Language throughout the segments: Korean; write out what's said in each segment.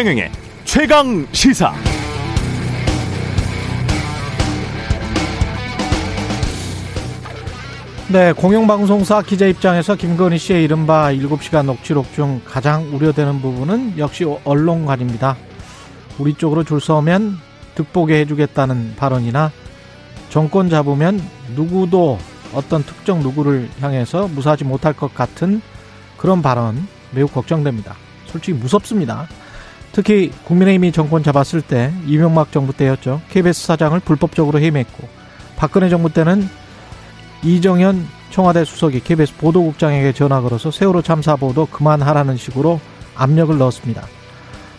최경영의 최강 시사. 네, 공영방송사 기자 입장에서 김건희 씨의 이른바 7시간 녹취록 중 가장 우려되는 부분은 역시 언론관입니다. 우리 쪽으로 줄 서면 득보게 해주겠다는 발언이나 정권 잡으면 누구도 어떤 특정 누구를 향해서 무사하지 못할 것 같은 그런 발언 매우 걱정됩니다. 솔직히 무섭습니다. 특히 국민의힘이 정권 잡았을 때 이명박 정부 때였죠. KBS 사장을 불법적으로 해임했고 박근혜 정부 때는 이정현 청와대 수석이 KBS 보도국장에게 전화 걸어서 세월호 참사 보도 그만하라는 식으로 압력을 넣었습니다.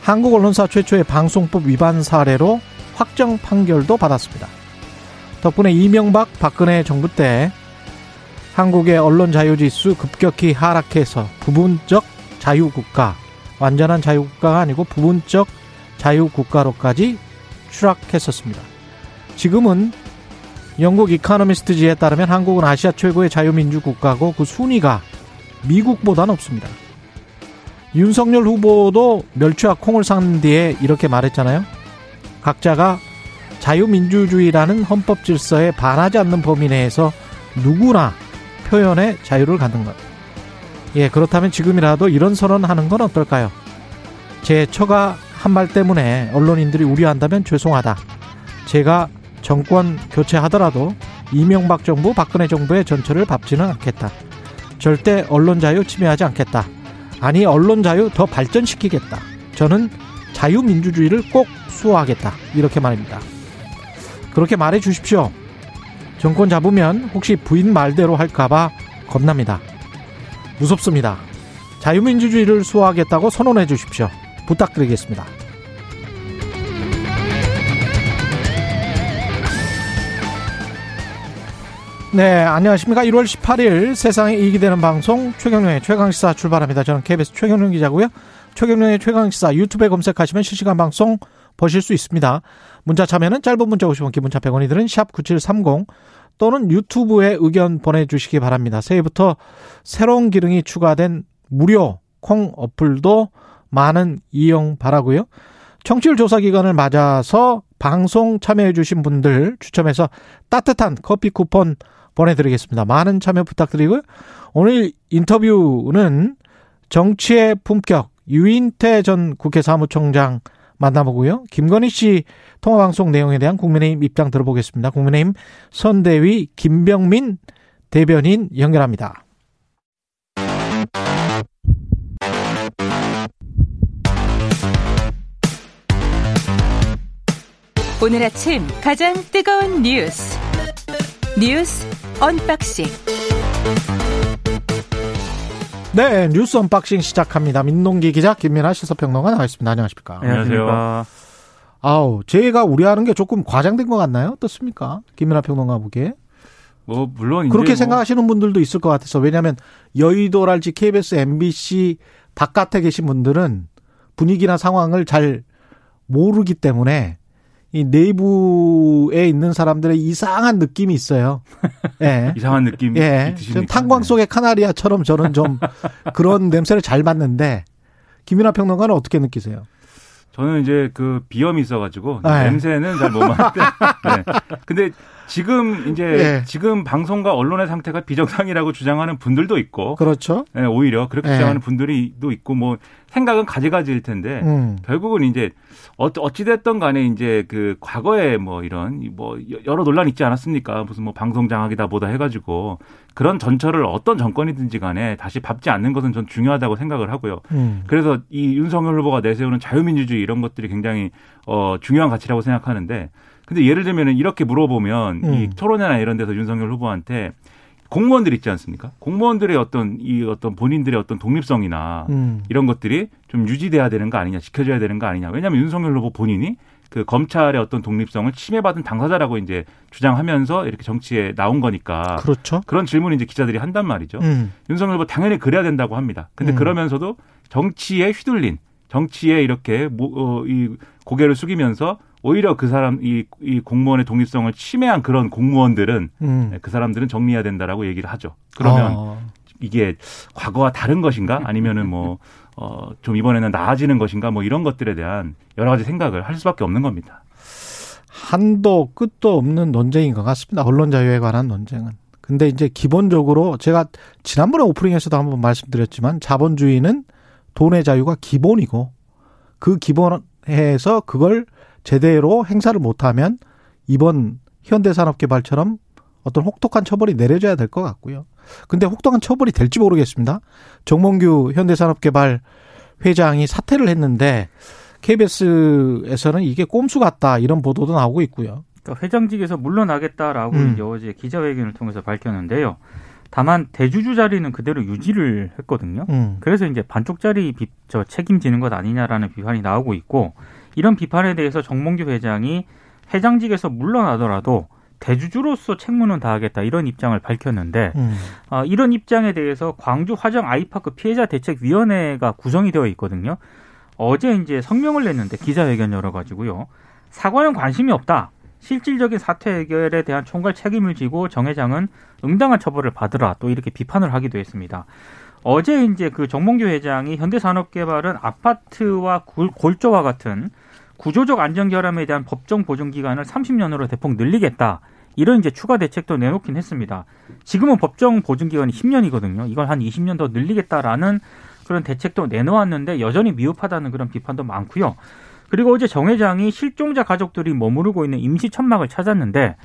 한국 언론사 최초의 방송법 위반 사례로 확정 판결도 받았습니다. 덕분에 이명박 박근혜 정부 때 한국의 언론 자유지수 급격히 하락해서 부분적 자유국가, 완전한 자유국가가 아니고 부분적 자유국가로까지 추락했었습니다. 지금은 영국 이카노미스트지에 따르면 한국은 아시아 최고의 자유민주 국가고 그 순위가 미국보다 높습니다. 윤석열 후보도 멸치와 콩을 산 뒤에 이렇게 말했잖아요. 각자가 자유민주주의라는 헌법 질서에 반하지 않는 범위 내에서 누구나 표현의 자유를 갖는 것. 예, 그렇다면 지금이라도 이런 선언하는 건 어떨까요? 제 처가 한 말 때문에 언론인들이 우려한다면 죄송하다. 제가 정권 교체하더라도 이명박 정부, 박근혜 정부의 전철을 밟지는 않겠다. 절대 언론 자유 침해하지 않겠다. 아니, 언론 자유 더 발전시키겠다. 저는 자유민주주의를 꼭 수호하겠다. 이렇게 말입니다. 그렇게 말해 주십시오. 정권 잡으면 혹시 부인 말대로 할까봐 겁납니다. 무섭습니다. 자유민주주의를 수호하겠다고 선언해 주십시오. 부탁드리겠습니다. 네, 안녕하십니까. 1월 18일 세상에 이익이 되는 방송 최경련의 최강시사 출발합니다. 저는 KBS 최경련 기자고요. 최경련의 최강시사 유튜브에 검색하시면 실시간 방송 보실 수 있습니다. 문자 참여는 짧은 문자 50원, 기본차 100원이 드는 샵9730 또는 유튜브에 의견 보내주시기 바랍니다. 새해부터 새로운 기능이 추가된 무료 콩 어플도 많은 이용 바라고요. 청취율 조사 기간을 맞아서 방송 참여해 주신 분들 추첨해서 따뜻한 커피 쿠폰 보내드리겠습니다. 많은 참여 부탁드리고요. 오늘 인터뷰는 정치의 품격 유인태 전 국회 사무총장 만나보고요. 김건희 씨 통화 방송 내용에 대한 국민의힘 입장 들어보겠습니다. 국민의힘 선대위 김병민 대변인 연결합니다. 오늘 아침 가장 뜨거운 뉴스 뉴스 언박싱 네 뉴스 unboxing 시작합니다. 민동기 기자 김민아 시사평론가 나와 있습니다. 안녕하십니까? 안녕하세요. 아우 제가 우려하는 게 조금 과장된 것 같나요? 어떻습니까? 김민아 평론가 보기에 뭐 물론 그렇게 뭐 생각하시는 분들도 있을 것 같아서 왜냐하면 여의도랄지 KBS, MBC 바깥에 계신 분들은 분위기나 상황을 잘 모르기 때문에 이 내부에 있는 사람들의 이상한 느낌이 있어요. 예. 이상한 느낌 예. 좀 탄광 속의 카나리아처럼 저는 좀 그런 냄새를 잘 맡는데 김민아 평론가는 어떻게 느끼세요? 저는 이제 그 비염이 있어가지고 아, 예. 냄새는 잘 못 맡는데. 네. 근데 지금 이제 예. 지금 방송과 언론의 상태가 비정상이라고 주장하는 분들도 있고, 그렇죠. 예, 오히려 그렇게 예. 주장하는 분들이도 있고, 뭐 생각은 가지가지일 텐데 음. 결국은 이제 어- 어찌됐든 간에 이제 그 과거에 뭐 이런 뭐 여러 논란 있지 않았습니까? 무슨 뭐 방송 장악이다 보다 해 가지고 그런 전철을 어떤 정권이든지 간에 다시 밟지 않는 것은 전 중요하다고 생각을 하고요. 음. 그래서 이 윤석열 후보가 내세우는 자유민주주의 이런 것들이 굉장히 어 중요한 가치라고 생각하는데 근데 예를 들면은 이렇게 물어보면 음. 이 토론회나 이런 데서 윤석열 후보한테 공무원들 있지 않습니까? 공무원들의 어떤 이 어떤 본인들의 어떤 독립성이나 음. 이런 것들이 좀 유지돼야 되는 거 아니냐, 지켜져야 되는 거 아니냐. 왜냐하면 윤석열 후보 본인이 그 검찰의 어떤 독립성을 침해받은 당사자라고 이제 주장하면서 이렇게 정치에 나온 거니까 그렇죠. 그런 질문을 이제 기자들이 한단 말이죠. 음. 윤석열 후보 당연히 그래야 된다고 합니다. 근데 음. 그러면서도 정치에 휘둘린 정치에 이렇게 모- 어, 이 고개를 숙이면서 오히려 그 사람 이, 이 공무원의 독립성을 침해한 그런 공무원들은 음. 그 사람들은 정리해야 된다라고 얘기를 하죠. 그러면 어. 이게 과거와 다른 것인가? 아니면은 뭐 어, 좀 이번에는 나아지는 것인가 뭐 이런 것들에 대한 여러 가지 생각을 할 수밖에 없는 겁니다. 한도 끝도 없는 논쟁인 것 같습니다. 언론 자유에 관한 논쟁은. 근데 이제 기본적으로 제가 지난번에 오프닝에서도 한번 말씀드렸지만 자본주의는 돈의 자유가 기본이고 그 기본에서 그걸 제대로 행사를 못하면 이번 현대산업개발처럼 어떤 혹독한 처벌이 내려져야 될 것 같고요. 근데 혹독한 처벌이 될지 모르겠습니다. 정몽규 현대산업개발 회장이 사퇴를 했는데 KBS에서는 이게 꼼수 같다 이런 보도도 나오고 있고요. 그러니까 회장직에서 물러나겠다라고 음. 이제 어제 기자회견을 통해서 밝혔는데요. 다만 대주주 자리는 그대로 유지를 했거든요. 음. 그래서 이제 반쪽짜리 비, 저 책임지는 것 아니냐라는 비판이 나오고 있고 이런 비판에 대해서 정몽규 회장이 회장직에서 물러나더라도 대주주로서 책무는 다하겠다 이런 입장을 밝혔는데 음. 어, 이런 입장에 대해서 광주 화정 아이파크 피해자 대책위원회가 구성이 되어 있거든요. 어제 이제 성명을 냈는데 기자회견 열어가지고요. 사과는 관심이 없다. 실질적인 사태 해결에 대한 총괄 책임을 지고 정 회장은 응당한 처벌을 받으라 또 이렇게 비판을 하기도 했습니다. 어제 이제 그 정몽규 회장이 현대산업개발은 아파트와 골- 골조와 같은 구조적 안전 결함에 대한 법정 보증 기간을 30년으로 대폭 늘리겠다. 이런 이제 추가 대책도 내놓긴 했습니다. 지금은 법정 보증 기간이 10년이거든요. 이걸 한 20년 더 늘리겠다라는 그런 대책도 내놓았는데 여전히 미흡하다는 그런 비판도 많고요. 그리고 어제 정 회장이 실종자 가족들이 머무르고 있는 임시 천막을 찾았는데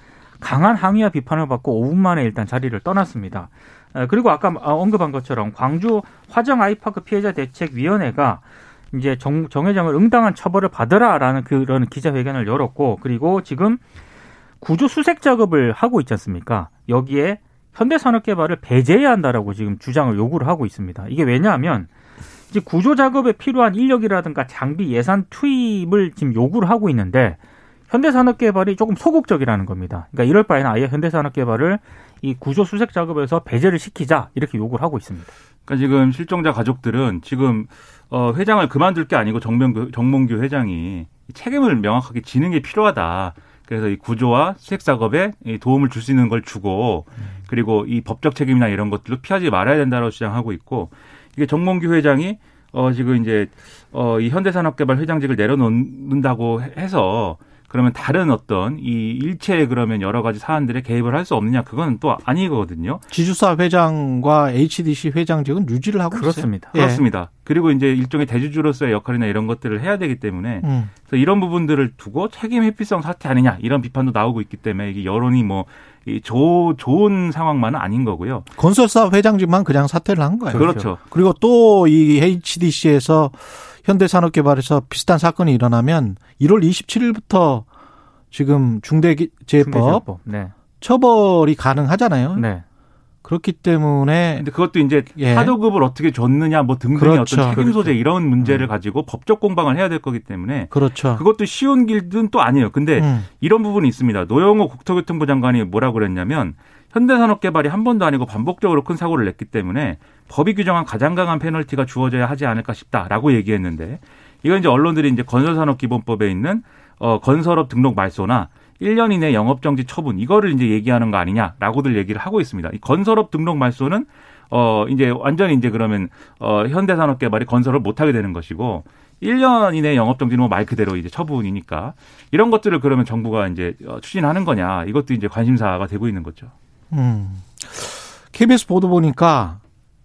강한 항의와 비판을 받고 5분 만에 일단 자리를 떠났습니다. 어, 그리고 아까 언급한 것처럼 광주 화정 아이파크 피해자 대책위원회가 이제 정, 정 회장을 응당한 처벌을 받으라라는 그런 기자회견을 열었고 그리고 지금 구조 수색 작업을 하고 있지 않습니까? 여기에 현대산업개발을 배제해야 한다라고 지금 주장을 요구를 하고 있습니다. 이게 왜냐하면 이제 구조 작업에 필요한 인력이라든가 장비 예산 투입을 지금 요구를 하고 있는데 현대산업개발이 조금 소극적이라는 겁니다. 그러니까 이럴 바에는 아예 현대산업개발을 이 구조 수색 작업에서 배제를 시키자 이렇게 요구를 하고 있습니다. 그러니까 지금 실종자 가족들은 지금 어, 회장을 그만둘 게 아니고 정명규, 정몽규 회장이 책임을 명확하게 지는 게 필요하다. 그래서 이 구조와 수색 작업에 이 도움을 줄 수 있는 걸 주고 그리고 이 법적 책임이나 이런 것들도 피하지 말아야 된다고 주장하고 있고 이게 정몽규 회장이 어 지금 이제 어이 현대산업개발 회장직을 내려놓는다고 해서 그러면 다른 어떤 이 일체의 그러면 여러 가지 사안들에 개입을 할 수 없느냐 그건 또 아니거든요. 지주사 회장과 HDC 회장직은 유지를 하고 그렇습니다. 있어요. 예. 그렇습니다. 그리고 이제 일종의 대주주로서의 역할이나 이런 것들을 해야 되기 때문에 음. 그래서 이런 부분들을 두고 책임 회피성 사태 아니냐 이런 비판도 나오고 있기 때문에 이게 여론이 뭐 이 좋은 상황만은 아닌 거고요. 건설사 회장직만 그냥 사퇴를 한 거예요. 그렇죠. 그리고 또 이 HDC에서 현대산업개발에서 비슷한 사건이 일어나면 1월 27일부터 지금 중대재해법. 네. 처벌이 가능하잖아요. 네. 그렇기 때문에 근데 그것도 이제 예. 하도급을 어떻게 줬느냐 뭐 등등의 그렇죠. 어떤 책임 소재 그렇죠. 이런 문제를 가지고 법적 공방을 해야 될 거기 때문에 그렇죠. 그것도 쉬운 길은 또 아니에요. 근데 음. 이런 부분이 있습니다. 노영호 국토교통부 장관이 뭐라고 그랬냐면 현대산업개발이 한 번도 아니고 반복적으로 큰 사고를 냈기 때문에 법이 규정한 가장 강한 페널티가 주어져야 하지 않을까 싶다라고 얘기했는데 이건 이제 언론들이 이제 건설산업기본법에 있는 어 건설업 등록 말소나 1년 이내 영업정지 처분 이거를 이제 얘기하는 거 아니냐라고들 얘기를 하고 있습니다. 이 건설업 등록 말소는 어 이제 완전히 이제 그러면 어 현대산업개발이 건설을 못 하게 되는 것이고 1년 이내 영업정지는 뭐 말 그대로 이제 처분이니까 이런 것들을 그러면 정부가 이제 어, 추진하는 거냐 이것도 이제 관심사가 되고 있는 거죠. 음. KBS 보도 보니까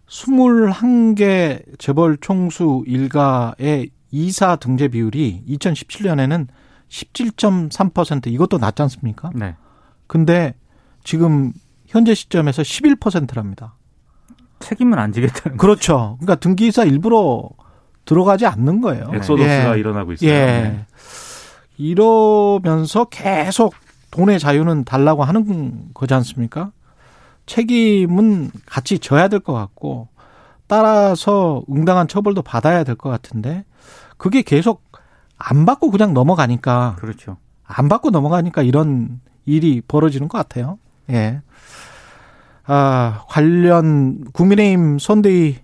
21개 재벌 총수 일가의 이사 등재 비율이 2017년에는 17.3% 이것도 낮지 않습니까? 네. 근데 지금 현재 시점에서 11%랍니다. 책임은 안 지겠다는 거. 그렇죠. 그러니까 등기이사 일부러 들어가지 않는 거예요. 엑소더스가 예. 일어나고 있어요. 예. 네. 이러면서 계속 돈의 자유는 달라고 하는 거지 않습니까? 책임은 같이 져야 될 것 같고 따라서 응당한 처벌도 받아야 될 것 같은데 그게 계속 안 받고 그냥 넘어가니까 그렇죠. 안 받고 넘어가니까 이런 일이 벌어지는 것 같아요. 예. 아, 관련, 국민의힘 선대위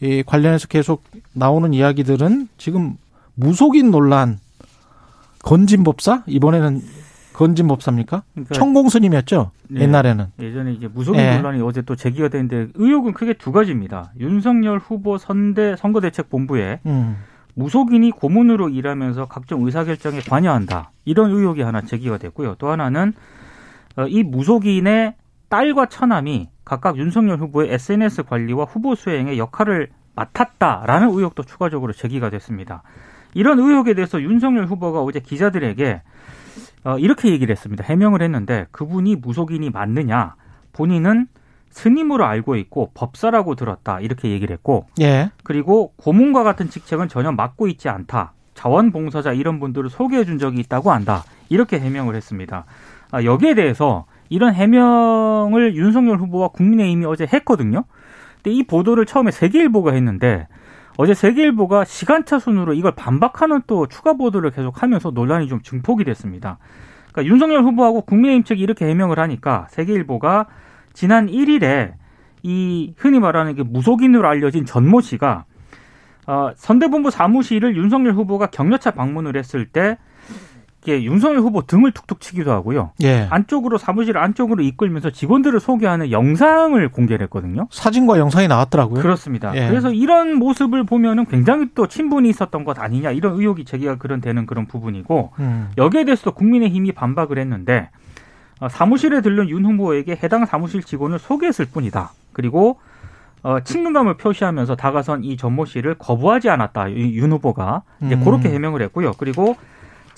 이 관련해서 계속 나오는 이야기들은 지금 무속인 논란, 건진법사? 이번에는 건진 법사입니까? 그러니까 천공 스님이었죠. 네. 옛날에는. 예전에 이제 무속인 예. 논란이 어제 또 제기가 됐는데 의혹은 크게 두 가지입니다. 윤석열 후보 선대 선거대책본부에 음. 무속인이 고문으로 일하면서 각종 의사결정에 관여한다. 이런 의혹이 하나 제기가 됐고요. 또 하나는 어, 이 무속인의 딸과 처남이 각각 윤석열 후보의 SNS 관리와 후보 수행의 역할을 맡았다라는 의혹도 추가적으로 제기가 됐습니다. 이런 의혹에 대해서 윤석열 후보가 어제 기자들에게 어, 이렇게 얘기를 했습니다. 해명을 했는데 그분이 무속인이 맞느냐? 본인은 스님으로 알고 있고 법사라고 들었다. 이렇게 얘기를 했고 예. 그리고 고문과 같은 직책은 전혀 맡고 있지 않다. 자원봉사자 이런 분들을 소개해 준 적이 있다고 한다. 이렇게 해명을 했습니다. 아, 여기에 대해서 이런 해명을 윤석열 후보와 국민의힘이 어제 했거든요. 근데 이 보도를 처음에 세계일보가 했는데 어제 세계일보가 시간차 순으로 이걸 반박하는 또 추가 보도를 계속하면서 논란이 좀 증폭이 됐습니다. 그러니까 윤석열 후보하고 국민의힘 측이 이렇게 해명을 하니까 세계일보가 지난 1일에 이 흔히 말하는 게 무속인으로 알려진 전모 씨가 어, 선대본부 사무실을 윤석열 후보가 격려차 방문을 했을 때 이게 윤석열 후보 등을 툭툭 치기도 하고요. 예. 안쪽으로 사무실 안쪽으로 이끌면서 직원들을 소개하는 영상을 공개를 했거든요. 사진과 영상이 나왔더라고요. 그렇습니다. 예. 그래서 이런 모습을 보면은 굉장히 또 친분이 있었던 것 아니냐 이런 의혹이 제기가 그런 되는 그런 부분이고 음. 여기에 대해서도 국민의힘이 반박을 했는데 어, 사무실에 들른 윤 후보에게 해당 사무실 직원을 소개했을 뿐이다. 그리고 어, 친근감을 표시하면서 다가선 이 전모 씨를 거부하지 않았다. 이 윤 후보가 이제 음. 그렇게 해명을 했고요. 그리고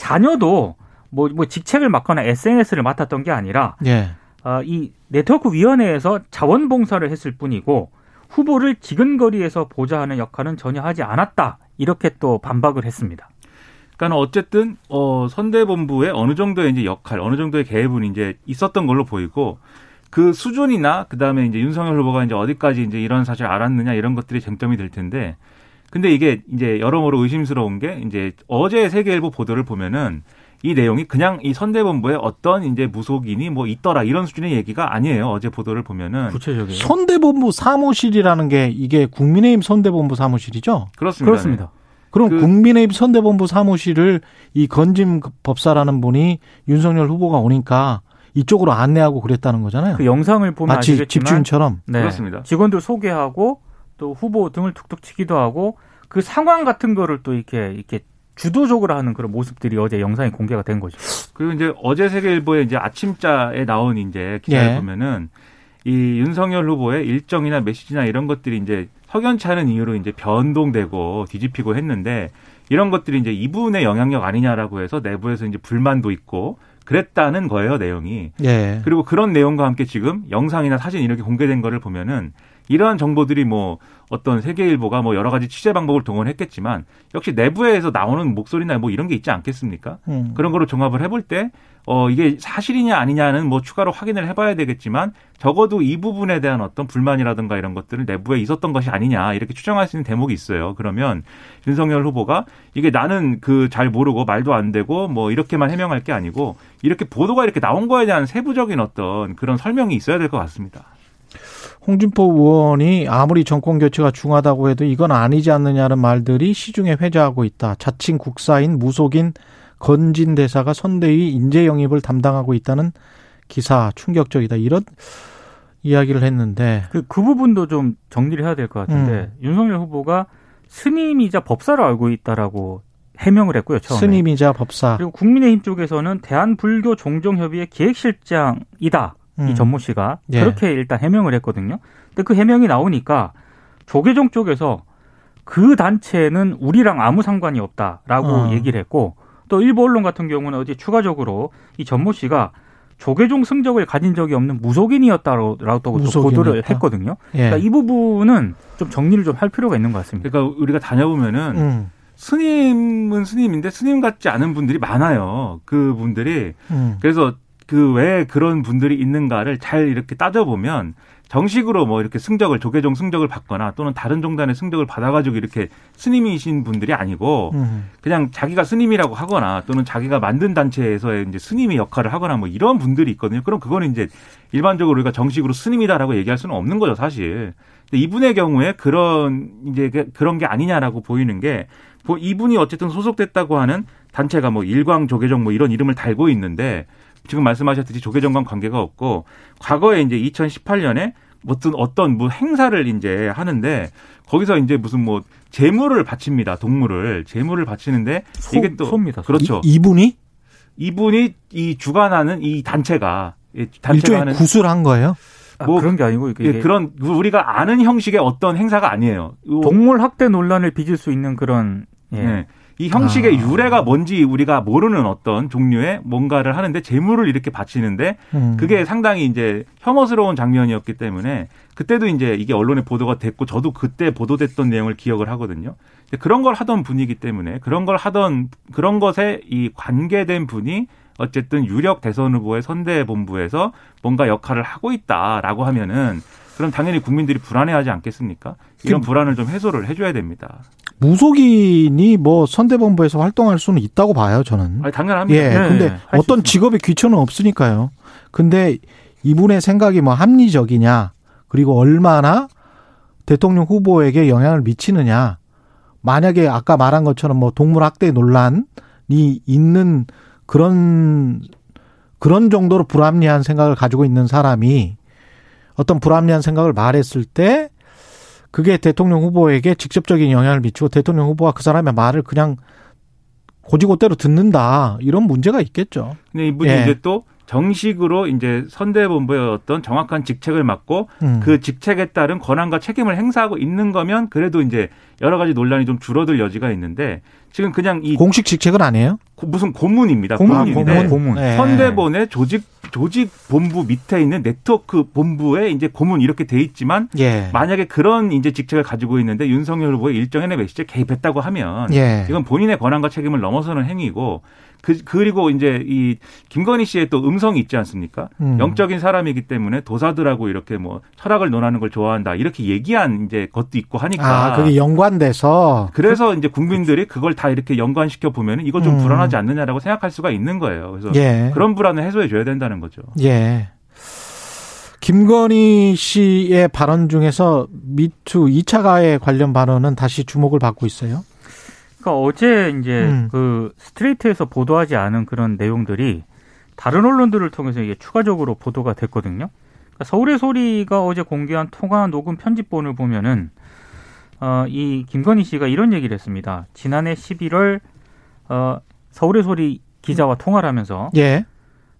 자녀도 뭐, 뭐 직책을 맡거나 SNS를 맡았던 게 아니라 예. 어, 이 네트워크 위원회에서 자원봉사를 했을 뿐이고 후보를 지근거리에서 보좌하는 역할은 전혀 하지 않았다. 이렇게 또 반박을 했습니다. 그러니까 어쨌든 어 선대본부의 어느 정도의 이제 역할, 어느 정도의 계획은 이제 있었던 걸로 보이고 그 수준이나 그다음에 이제 윤석열 후보가 이제 어디까지 이제 이런 사실 알았느냐 이런 것들이 쟁점이 될 텐데 근데 이게 이제 여러모로 의심스러운 게 이제 어제 세계일보 보도를 보면은 이 내용이 그냥 이 선대본부에 어떤 이제 무속인이 뭐 있더라 이런 수준의 얘기가 아니에요. 어제 보도를 보면은 구체적이에요. 선대본부 사무실이라는 게 이게 국민의힘 선대본부 사무실이죠? 그렇습니다. 그렇습니다. 그럼 그- 국민의힘 선대본부 사무실을 이 건짐 법사라는 분이 윤석열 후보가 오니까 이쪽으로 안내하고 그랬다는 거잖아요. 그 영상을 보면 마치 아시겠지만 집주인처럼. 네. 그렇습니다. 직원들 소개하고 또 후보 등을 툭툭 치기도 하고 그 상황 같은 거를 또 이렇게 이렇게 주도적으로 하는 그런 모습들이 어제 영상에 공개가 된 거죠. 그리고 이제 어제 세계일보에 이제 아침자에 나온 이제 기사를 예. 보면은 이 윤석열 후보의 일정이나 메시지나 이런 것들이 이제 석연치 않은 이유로 이제 변동되고 뒤집히고 했는데 이런 것들이 이제 이분의 영향력 아니냐라고 해서 내부에서 이제 불만도 있고 그랬다는 거예요, 내용이. 예. 그리고 그런 내용과 함께 지금 영상이나 사진 이렇게 공개된 거를 보면은 이러한 정보들이 뭐 어떤 세계일보가 뭐 여러 가지 취재 방법을 동원했겠지만 역시 내부에서 나오는 목소리나 뭐 이런 게 있지 않겠습니까? 음. 그런 거를 종합을 해볼 때, 어, 이게 사실이냐 아니냐는 뭐 추가로 확인을 해봐야 되겠지만 적어도 이 부분에 대한 어떤 불만이라든가 이런 것들을 내부에 있었던 것이 아니냐 이렇게 추정할 수 있는 대목이 있어요. 그러면 윤석열 후보가 이게 나는 그 잘 모르고 말도 안 되고 뭐 이렇게만 해명할 게 아니고 이렇게 보도가 이렇게 나온 거에 대한 세부적인 어떤 그런 설명이 있어야 될 것 같습니다. 홍준표 의원이 아무리 정권 교체가 중하다고 해도 이건 아니지 않느냐는 말들이 시중에 회자하고 있다. 자칭 국사인 무속인 건진 대사가 선대위 인재 영입을 담당하고 있다는 기사 충격적이다. 이런 이야기를 했는데 그, 그 부분도 좀 정리를 해야 될 것 같은데 윤석열 후보가 스님이자 법사로 알고 있다라고 해명을 했고요. 처음에. 스님이자 법사. 그리고 국민의힘 쪽에서는 대한불교 종종협의회 기획실장이다. 이 음. 전모 씨가 예. 그렇게 일단 해명을 했거든요. 근데 그 해명이 나오니까 조계종 쪽에서 그 단체는 우리랑 아무 상관이 없다라고 어. 얘기를 했고 또 일부 언론 같은 경우는 어제 추가적으로 이 전모 씨가 조계종 승적을 가진 적이 없는 무속인이었다라고 또. 보도를 했거든요. 예. 그러니까 이 부분은 좀 정리를 좀 할 필요가 있는 것 같습니다. 그러니까 우리가 다녀보면은 음. 스님은 스님인데 스님 같지 않은 분들이 많아요. 그 분들이 음. 그래서 그 왜 그런 분들이 있는가를 잘 이렇게 따져보면 정식으로 뭐 이렇게 승적을 조계종 승적을 받거나 또는 다른 종단의 승적을 받아가지고 이렇게 스님이신 분들이 아니고 음. 그냥 자기가 스님이라고 하거나 또는 자기가 만든 단체에서의 이제 스님의 역할을 하거나 뭐 이런 분들이 있거든요. 그럼 그거는 이제 일반적으로 우리가 정식으로 스님이다라고 얘기할 수는 없는 거죠, 사실. 근데 이분의 경우에 그런 이제 그- 그런 게 아니냐라고 보이는 게 뭐 이분이 어쨌든 소속됐다고 하는 단체가 뭐 일광 조계종 뭐 이런 이름을 달고 있는데 지금 말씀하셨듯이 조계종과 관계가 없고 과거에 이제 2018년에 어떤 어떤 뭐 행사를 이제 하는데 거기서 이제 무슨 뭐 재물을 바칩니다. 동물을 재물을 바치는데 소, 이게 또 소입니다. 소. 그렇죠. 이, 이분이 이분이 이 주관하는 이 단체가 이 단체가 일종의 하는 구술한 거예요. 아, 뭐 그런 게 아니고 이게 예, 그런 우리가 아는 형식의 어떤 행사가 아니에요. 요- 동물 학대 논란을 빚을 수 있는 그런 예. 네. 이 형식의 아. 유래가 뭔지 우리가 모르는 어떤 종류의 뭔가를 하는데 재물을 이렇게 바치는데 음. 그게 상당히 이제 혐오스러운 장면이었기 때문에 그때도 이제 이게 언론에 보도가 됐고 저도 그때 보도됐던 내용을 기억을 하거든요. 그런 걸 하던 분이기 때문에 그런 걸 하던 그런 것에 이 관계된 분이 어쨌든 유력 대선 후보의 선대 본부에서 뭔가 역할을 하고 있다라고 하면은 그럼 당연히 국민들이 불안해하지 않겠습니까? 이런 그- 불안을 좀 해소를 해줘야 됩니다. 무속인이 뭐 선대본부에서 활동할 수는 있다고 봐요, 저는. 아니, 당연합니다. 예. 네, 근데 어떤. 직업의 귀천은 없으니까요. 근데 이분의 생각이 뭐 합리적이냐, 그리고 얼마나 대통령 후보에게 영향을 미치느냐. 만약에 아까 말한 것처럼 뭐 동물 학대 논란이 있는 그런 그런 정도로 불합리한 생각을 가지고 있는 사람이 어떤 불합리한 생각을 말했을 때 그게 대통령 후보에게 직접적인 영향을 미치고 대통령 후보가 그 사람의 말을 그냥 고지고대로 듣는다 이런 문제가 있겠죠. 근데 이분이 예. 이제 또 정식으로 이제 선대본부의 어떤 정확한 직책을 맡고 음. 그 직책에 따른 권한과 책임을 행사하고 있는 거면 그래도 이제 여러 가지 논란이 좀 줄어들 여지가 있는데 지금 그냥 이 공식 직책은 아니에요? 고- 무슨 고문입니다. 고문입니다. 고문인데 고문. 네. 선대본의 조직 조직 본부 밑에 있는 네트워크 본부에 이제 고문 이렇게 돼 있지만 예. 만약에 그런 이제 직책을 가지고 있는데 윤석열 후보의 일정의 메시지에 개입했다고 하면 예. 이건 본인의 권한과 책임을 넘어서는 행위고 그, 그리고 이제 이 김건희 씨의 또 음성이 있지 않습니까? 음. 영적인 사람이기 때문에 도사들하고 이렇게 뭐 철학을 논하는 걸 좋아한다 이렇게 얘기한 이제 것도 있고 하니까 아, 그게 연관돼서 그래서 이제 국민들이 그걸 다 이렇게 연관시켜 보면 이거 좀 음. 불안하지 않느냐라고 생각할 수가 있는 거예요. 그래서 예. 그런 불안을 해소해 줘야 된다는 거죠. 예. 김건희 씨의 발언 중에서 미투 2차 가해 관련 발언은 다시 주목을 받고 있어요. 그러니까 어제 이제 음. 그 스트레이트에서 보도하지 않은 그런 내용들이 다른 언론들을 통해서 이게 추가적으로 보도가 됐거든요. 그러니까 서울의 소리가 어제 공개한 통화 녹음 편집본을 보면은 어, 이 김건희 씨가 이런 얘기를 했습니다. 지난해 11월 어, 서울의 소리 기자와 통화를 하면서 예.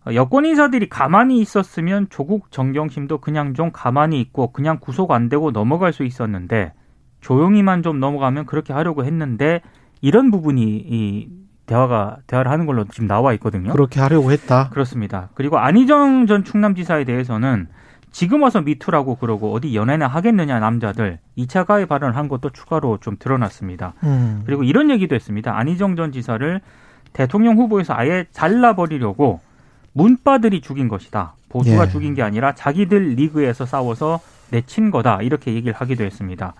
어, 여권 인사들이 가만히 있었으면 조국 정경심도 그냥 좀 가만히 있고 그냥 구속 안 되고 넘어갈 수 있었는데 조용히만 좀 넘어가면 그렇게 하려고 했는데 이런 부분이 이 대화가 대화를 하는 걸로 지금 나와 있거든요. 그렇게 하려고 했다. 그렇습니다. 그리고 안희정 전 충남지사에 대해서는 지금 와서 미투라고 그러고 어디 연애나 하겠느냐 남자들 2차 가해 발언을 한 것도 추가로 좀 드러났습니다. 음. 그리고 이런 얘기도 했습니다. 안희정 전 지사를 대통령 후보에서 아예 잘라버리려고 문바들이 죽인 것이다. 보수가 예. 죽인 게 아니라 자기들 리그에서 싸워서 내친 거다. 이렇게 얘기를 하기도 했습니다.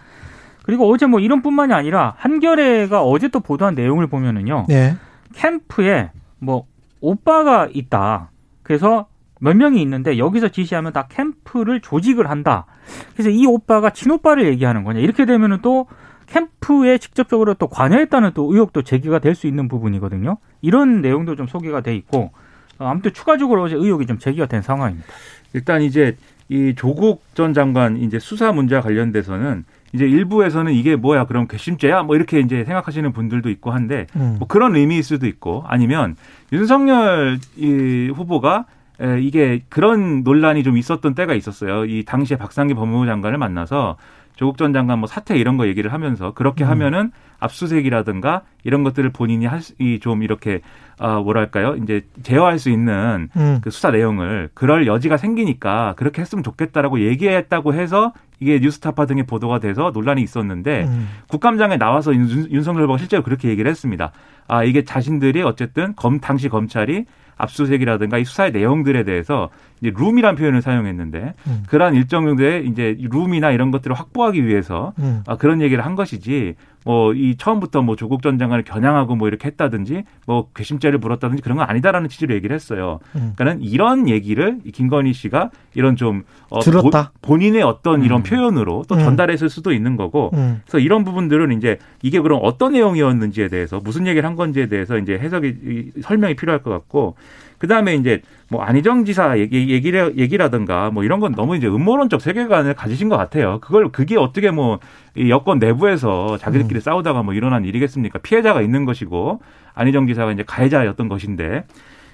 그리고 어제 뭐 이런 뿐만이 아니라 한겨레가 어제 또 보도한 내용을 보면은요. 예. 캠프에 뭐 오빠가 있다. 그래서 몇 명이 있는데 여기서 지시하면 다 캠프를 조직을 한다. 그래서 이 오빠가 친오빠를 얘기하는 거냐. 이렇게 되면은 또 캠프에 직접적으로 또 관여했다는 또 의혹도 제기가 될 수 있는 부분이거든요. 이런 내용도 좀 소개가 돼 있고 어, 아무튼 추가적으로 어제 의혹이 좀 제기가 된 상황입니다. 일단 이제 이 조국 전 장관 이제 수사 문제와 관련돼서는 이제 일부에서는 이게 뭐야 그럼 괘씸죄야 뭐 이렇게 이제 생각하시는 분들도 있고 한데 음. 뭐 그런 의미일 수도 있고 아니면 윤석열 이 후보가 에, 이게 그런 논란이 좀 있었던 때가 있었어요. 이 당시에 박상기 법무부 장관을 만나서 조국 전 장관 뭐 사퇴 이런 거 얘기를 하면서 그렇게 음. 하면은 압수수색이라든가 이런 것들을 본인이 할좀 이렇게 아 뭐랄까요 이제 제어할 수 있는 음. 그 수사 내용을 그럴 여지가 생기니까 그렇게 했으면 좋겠다라고 얘기했다고 해서 이게 뉴스타파 등의 보도가 돼서 논란이 있었는데 음. 국감장에 나와서 윤, 윤석열 후보가 실제로 그렇게 얘기를 했습니다. 아 이게 자신들이 어쨌든 검 당시 검찰이 압수수색이라든가 이 수사의 내용들에 대해서 이제 룸이란 표현을 사용했는데 음. 그러한 일정 정도의 이제 룸이나 이런 것들을 확보하기 위해서 음. 아, 그런 얘기를 한 것이지 뭐 이 처음부터 뭐 조국 전 장관을 겨냥하고 뭐 이렇게 했다든지 뭐 괘씸죄를 물었다든지 그런 건 아니다라는 취지로 얘기를 했어요. 음. 그러니까는 이런 얘기를 이 김건희 씨가 이런 좀 어, 들었다. 보- 본인의 어떤 이런 음. 표현으로 또 음. 전달했을 수도 있는 거고 음. 그래서 이런 부분들은 이제 이게 그럼 어떤 내용이었는지에 대해서 무슨 얘기를 한 건지에 대해서 이제 해석이 이- 설명이 필요할 것 같고 그 다음에 이제 뭐 안희정 지사 얘기, 얘기를 얘기라든가 뭐 이런 건 너무 이제 음모론적 세계관을 가지신 것 같아요. 그걸 그게 어떻게 뭐이 여권 내부에서 자기들끼리 음. 싸우다가 뭐 일어난 일이겠습니까? 피해자가 있는 것이고 안희정 지사가 이제 가해자였던 것인데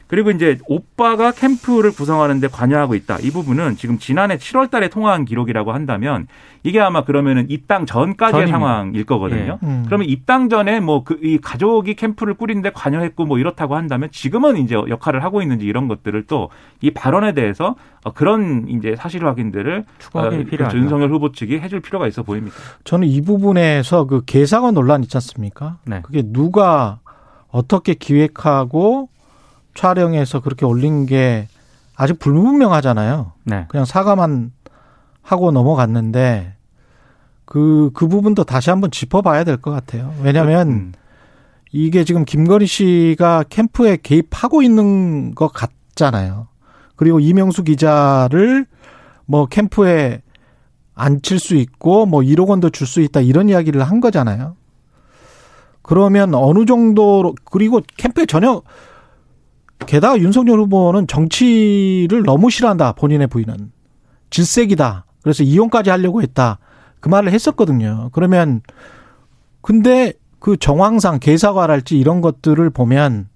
그리고 이제 오빠가 캠프를 구성하는데 관여하고 있다. 이 부분은 지금 지난해 7월 달에 통화한 기록이라고 한다면 이게 아마 그러면은 입당 전까지의 전입니다. 상황일 거거든요. 예. 음. 그러면 입당 전에 뭐 그 이 가족이 캠프를 꾸리는데 관여했고 뭐 이렇다고 한다면 지금은 이제 역할을 하고 있는지 이런 것들을 또 이 발언에 대해서 어, 그런 이제 사실 확인들을 추가 확인이 어, 필요하죠. 윤석열 후보 측이 해줄 필요가 있어 보입니다. 저는 이 부분에서 그 개사관 논란 있지 않습니까? 네. 그게 누가 어떻게 기획하고 촬영해서 그렇게 올린 게 아직 불분명하잖아요. 네. 그냥 사과만 하고 넘어갔는데 그, 그 부분도 다시 한번 짚어봐야 될 것 같아요. 왜냐하면 음. 이게 지금 김건희 씨가 캠프에 개입하고 있는 것 같잖아요. 그리고 이명수 기자를 뭐 캠프에 앉힐 수 있고 뭐 1억 원도 줄 수 있다 이런 이야기를 한 거잖아요. 그러면 어느 정도로 그리고 캠프에 전혀 게다가 윤석열 후보는 정치를 너무 싫어한다. 본인의 부인은. 질색이다. 그래서 이혼까지 하려고 했다. 그 말을 했었거든요. 그러면 근데 그 정황상 개사과랄지 이런 것들을 보면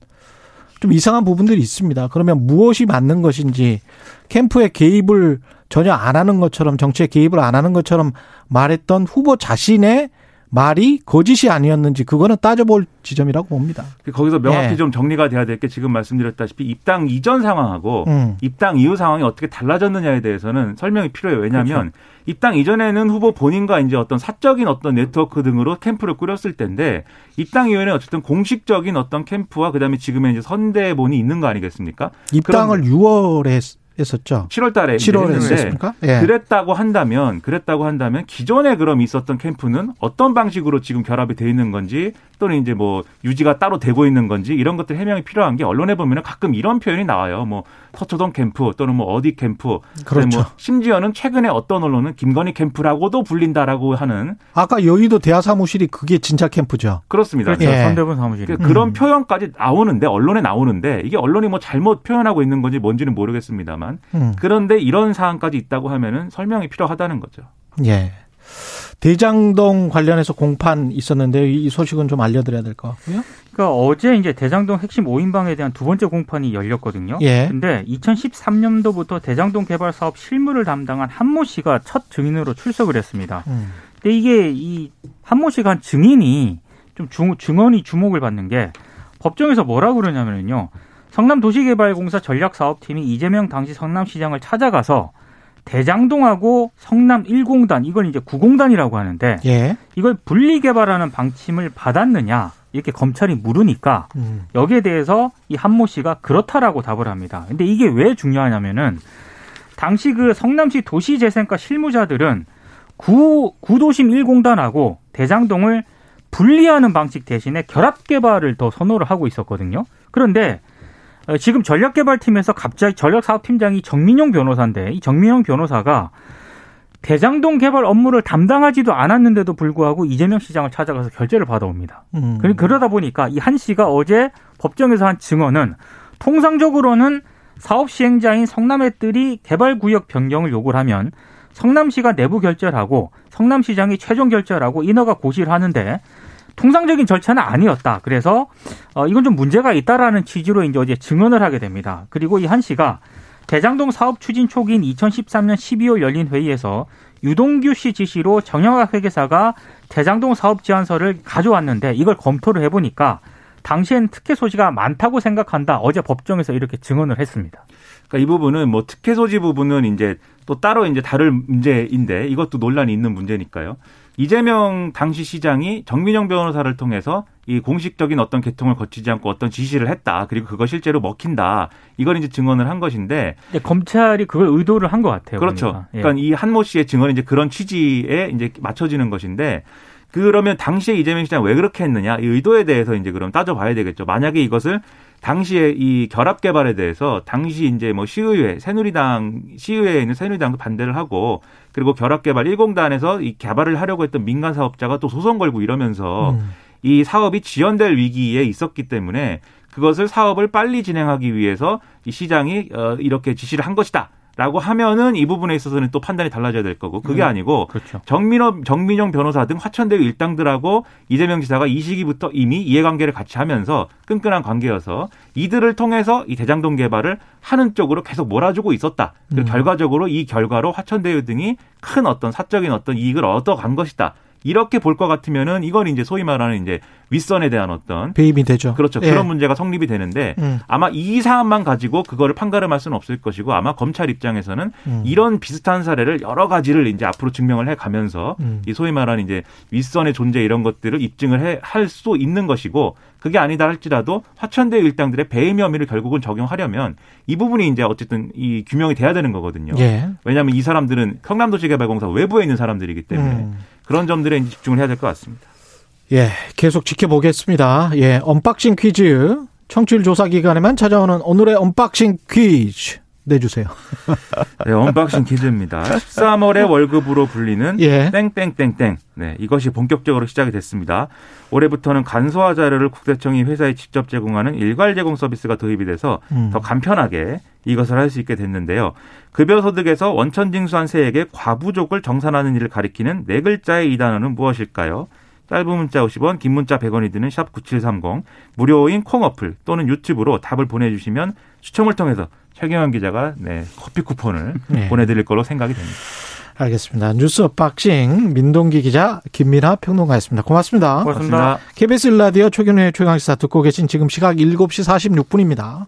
좀 이상한 부분들이 있습니다. 그러면 무엇이 맞는 것인지 캠프에 개입을 전혀 안 하는 것처럼 정치에 개입을 안 하는 것처럼 말했던 후보 자신의 말이 거짓이 아니었는지 그거는 따져볼 지점이라고 봅니다. 거기서 명확히 예. 좀 정리가 돼야 될 게 지금 말씀드렸다시피 입당 이전 상황하고 음. 입당 이후 상황이 어떻게 달라졌느냐에 대해서는 설명이 필요해요. 왜냐하면 그렇죠. 입당 이전에는 후보 본인과 이제 어떤 사적인 어떤 네트워크 등으로 캠프를 꾸렸을 텐데 입당 이후에는 어쨌든 공식적인 어떤 캠프와 그다음에 지금의 이제 선대본이 있는 거 아니겠습니까? 입당을 6월에 했었죠. 7월 달에 7월에 했습니까? 예. 그랬다고 한다면 그랬다고 한다면 기존에 그럼 있었던 캠프는 어떤 방식으로 지금 결합이 돼 있는 건지 또는 이제 뭐 유지가 따로 되고 있는 건지 이런 것들 해명이 필요한 게 언론에 보면은 가끔 이런 표현이 나와요. 뭐 서초동 캠프 또는 뭐 어디 캠프 그렇죠. 뭐 심지어는 최근에 어떤 언론은 김건희 캠프라고도 불린다라고 하는 아까 여의도 대하 사무실이 그게 진짜 캠프죠. 그렇습니다. 그렇죠. 예. 선대본 사무실. 그 그런 음. 표현까지 나오는데 언론에 나오는데 이게 언론이 뭐 잘못 표현하고 있는 건지 뭔지는 모르겠습니다만 음. 그런데 이런 사안까지 있다고 하면은 설명이 필요하다는 거죠. 예. 대장동 관련해서 공판 있었는데 이 소식은 좀 알려드려야 될 것 같고요. 그러니까 어제 이제 대장동 핵심 5인방에 대한 두 번째 공판이 열렸거든요. 예. 근데 2013년도부터 대장동 개발 사업 실무를 담당한 한모 씨가 첫 증인으로 출석을 했습니다. 음. 근데 이게 이 한모 씨가 한 증인이 좀 중, 증언이 주목을 받는 게 법정에서 뭐라고 그러냐면요. 성남도시개발공사 전략사업팀이 이재명 당시 성남시장을 찾아가서 대장동하고 성남 1공단 이걸 이제 9공단이라고 하는데 예. 이걸 분리 개발하는 방침을 받았느냐 이렇게 검찰이 물으니까 음. 여기에 대해서 이 한모 씨가 그렇다라고 답을 합니다. 근데 이게 왜 중요하냐면은 당시 그 성남시 도시재생과 실무자들은 구, 구도심 1공단하고 대장동을 분리하는 방식 대신에 결합 개발을 더 선호를 하고 있었거든요. 그런데 어, 지금 전략개발팀에서 갑자기 전략사업팀장이 정민용 변호사인데 이 정민용 변호사가 대장동 개발 업무를 담당하지도 않았는데도 불구하고 이재명 시장을 찾아가서 결재를 받아옵니다. 음. 그러다 보니까 이 한 씨가 어제 법정에서 한 증언은 통상적으로는 사업 시행자인 성남의들이 개발 구역 변경을 요구를 하면 성남시가 내부 결재를 하고 성남시장이 최종 결재를 하고 인허가 고시를 하는데 통상적인 절차는 아니었다. 그래서 어, 이건 좀 문제가 있다라는 취지로 이제 어제 증언을 하게 됩니다. 그리고 이 한 씨가 대장동 사업 추진 초기인 2013년 12월 열린 회의에서 유동규 씨 지시로 정영학 회계사가 대장동 사업 제안서를 가져왔는데 이걸 검토를 해보니까 당시엔 특혜 소지가 많다고 생각한다. 어제 법정에서 이렇게 증언을 했습니다. 그러니까 이 부분은 뭐 특혜 소지 부분은 이제 또 따로 이제 다를 문제인데 이것도 논란이 있는 문제니까요. 이재명 당시 시장이 정민영 변호사를 통해서 이 공식적인 어떤 개통을 거치지 않고 어떤 지시를 했다. 그리고 그거 실제로 먹힌다. 이걸 이제 증언을 한 것인데 검찰이 그걸 의도를 한 것 같아요. 그렇죠. 예. 그러니까 이 한모 씨의 증언이 이제 그런 취지에 이제 맞춰지는 것인데 그러면 당시에 이재명 시장 왜 그렇게 했느냐 이 의도에 대해서 이제 그럼 따져봐야 되겠죠. 만약에 이것을 당시에 이 결합 개발에 대해서 당시 이제 뭐 시의회 새누리당 시의회에 있는 새누리당도 반대를 하고 그리고 결합 개발 1공단에서 이 개발을 하려고 했던 민간 사업자가 또 소송 걸고 이러면서 음. 이 사업이 지연될 위기에 있었기 때문에 그것을 사업을 빨리 진행하기 위해서 이 시장이 어, 이렇게 지시를 한 것이다. 라고 하면은 이 부분에 있어서는 또 판단이 달라져야 될 거고 그게 음, 아니고 그렇죠. 정민호 정민용 변호사 등 화천대유 일당들하고 이재명 지사가 이 시기부터 이미 이해관계를 같이 하면서 끈끈한 관계여서 이들을 통해서 이 대장동 개발을 하는 쪽으로 계속 몰아주고 있었다. 그 음. 결과적으로 이 결과로 화천대유 등이 큰 어떤 사적인 어떤 이익을 얻어간 것이다. 이렇게 볼 것 같으면은 이건 이제 소위 말하는 이제 윗선에 대한 어떤 배임이 되죠. 그렇죠. 예. 그런 문제가 성립이 되는데 음. 아마 이 사안만 가지고 그거를 판가름할 수는 없을 것이고 아마 검찰 입장에서는 음. 이런 비슷한 사례를 여러 가지를 이제 앞으로 증명을 해 가면서 음. 이 소위 말하는 이제 윗선의 존재 이런 것들을 입증을 해 할 수 있는 것이고 그게 아니다 할지라도 화천대 일당들의 배임 혐의를 결국은 적용하려면 이 부분이 이제 어쨌든 이 규명이 돼야 되는 거거든요. 예. 왜냐하면 이 사람들은 경남도시개발공사 외부에 있는 사람들이기 때문에 음. 그런 점들에 집중을 해야 될 것 같습니다. 예, 계속 지켜보겠습니다. 예, unboxing 퀴즈. 청취율 조사 기간에만 찾아오는 오늘의 unboxing 퀴즈 내주세요. 네, unboxing 퀴즈입니다. 13월의 월급으로 불리는 예. 땡땡땡땡. 네, 이것이 본격적으로 시작이 됐습니다. 올해부터는 간소화 자료를 국세청이 회사에 직접 제공하는 일괄 제공 서비스가 도입이 돼서 음. 더 간편하게 이것을 할 수 있게 됐는데요. 급여 소득에서 원천 징수한 세액의 과부족을 정산하는 일을 가리키는 네 글자의 이 단어는 무엇일까요? 짧은 문자 50원, 긴 문자 100원이 드는 샵 9730, 무료인 콩 어플 또는 유튜브로 답을 보내주시면 추첨을 통해서 최경영 기자가 네, 커피 쿠폰을 네. 보내드릴 걸로 생각이 됩니다. 알겠습니다. 뉴스 unboxing 민동기 기자 김민아 평론가였습니다. 고맙습니다. 고맙습니다. KBS 일라디오 최경영의 최강시사 듣고 계신 지금 시각 7시 46분입니다.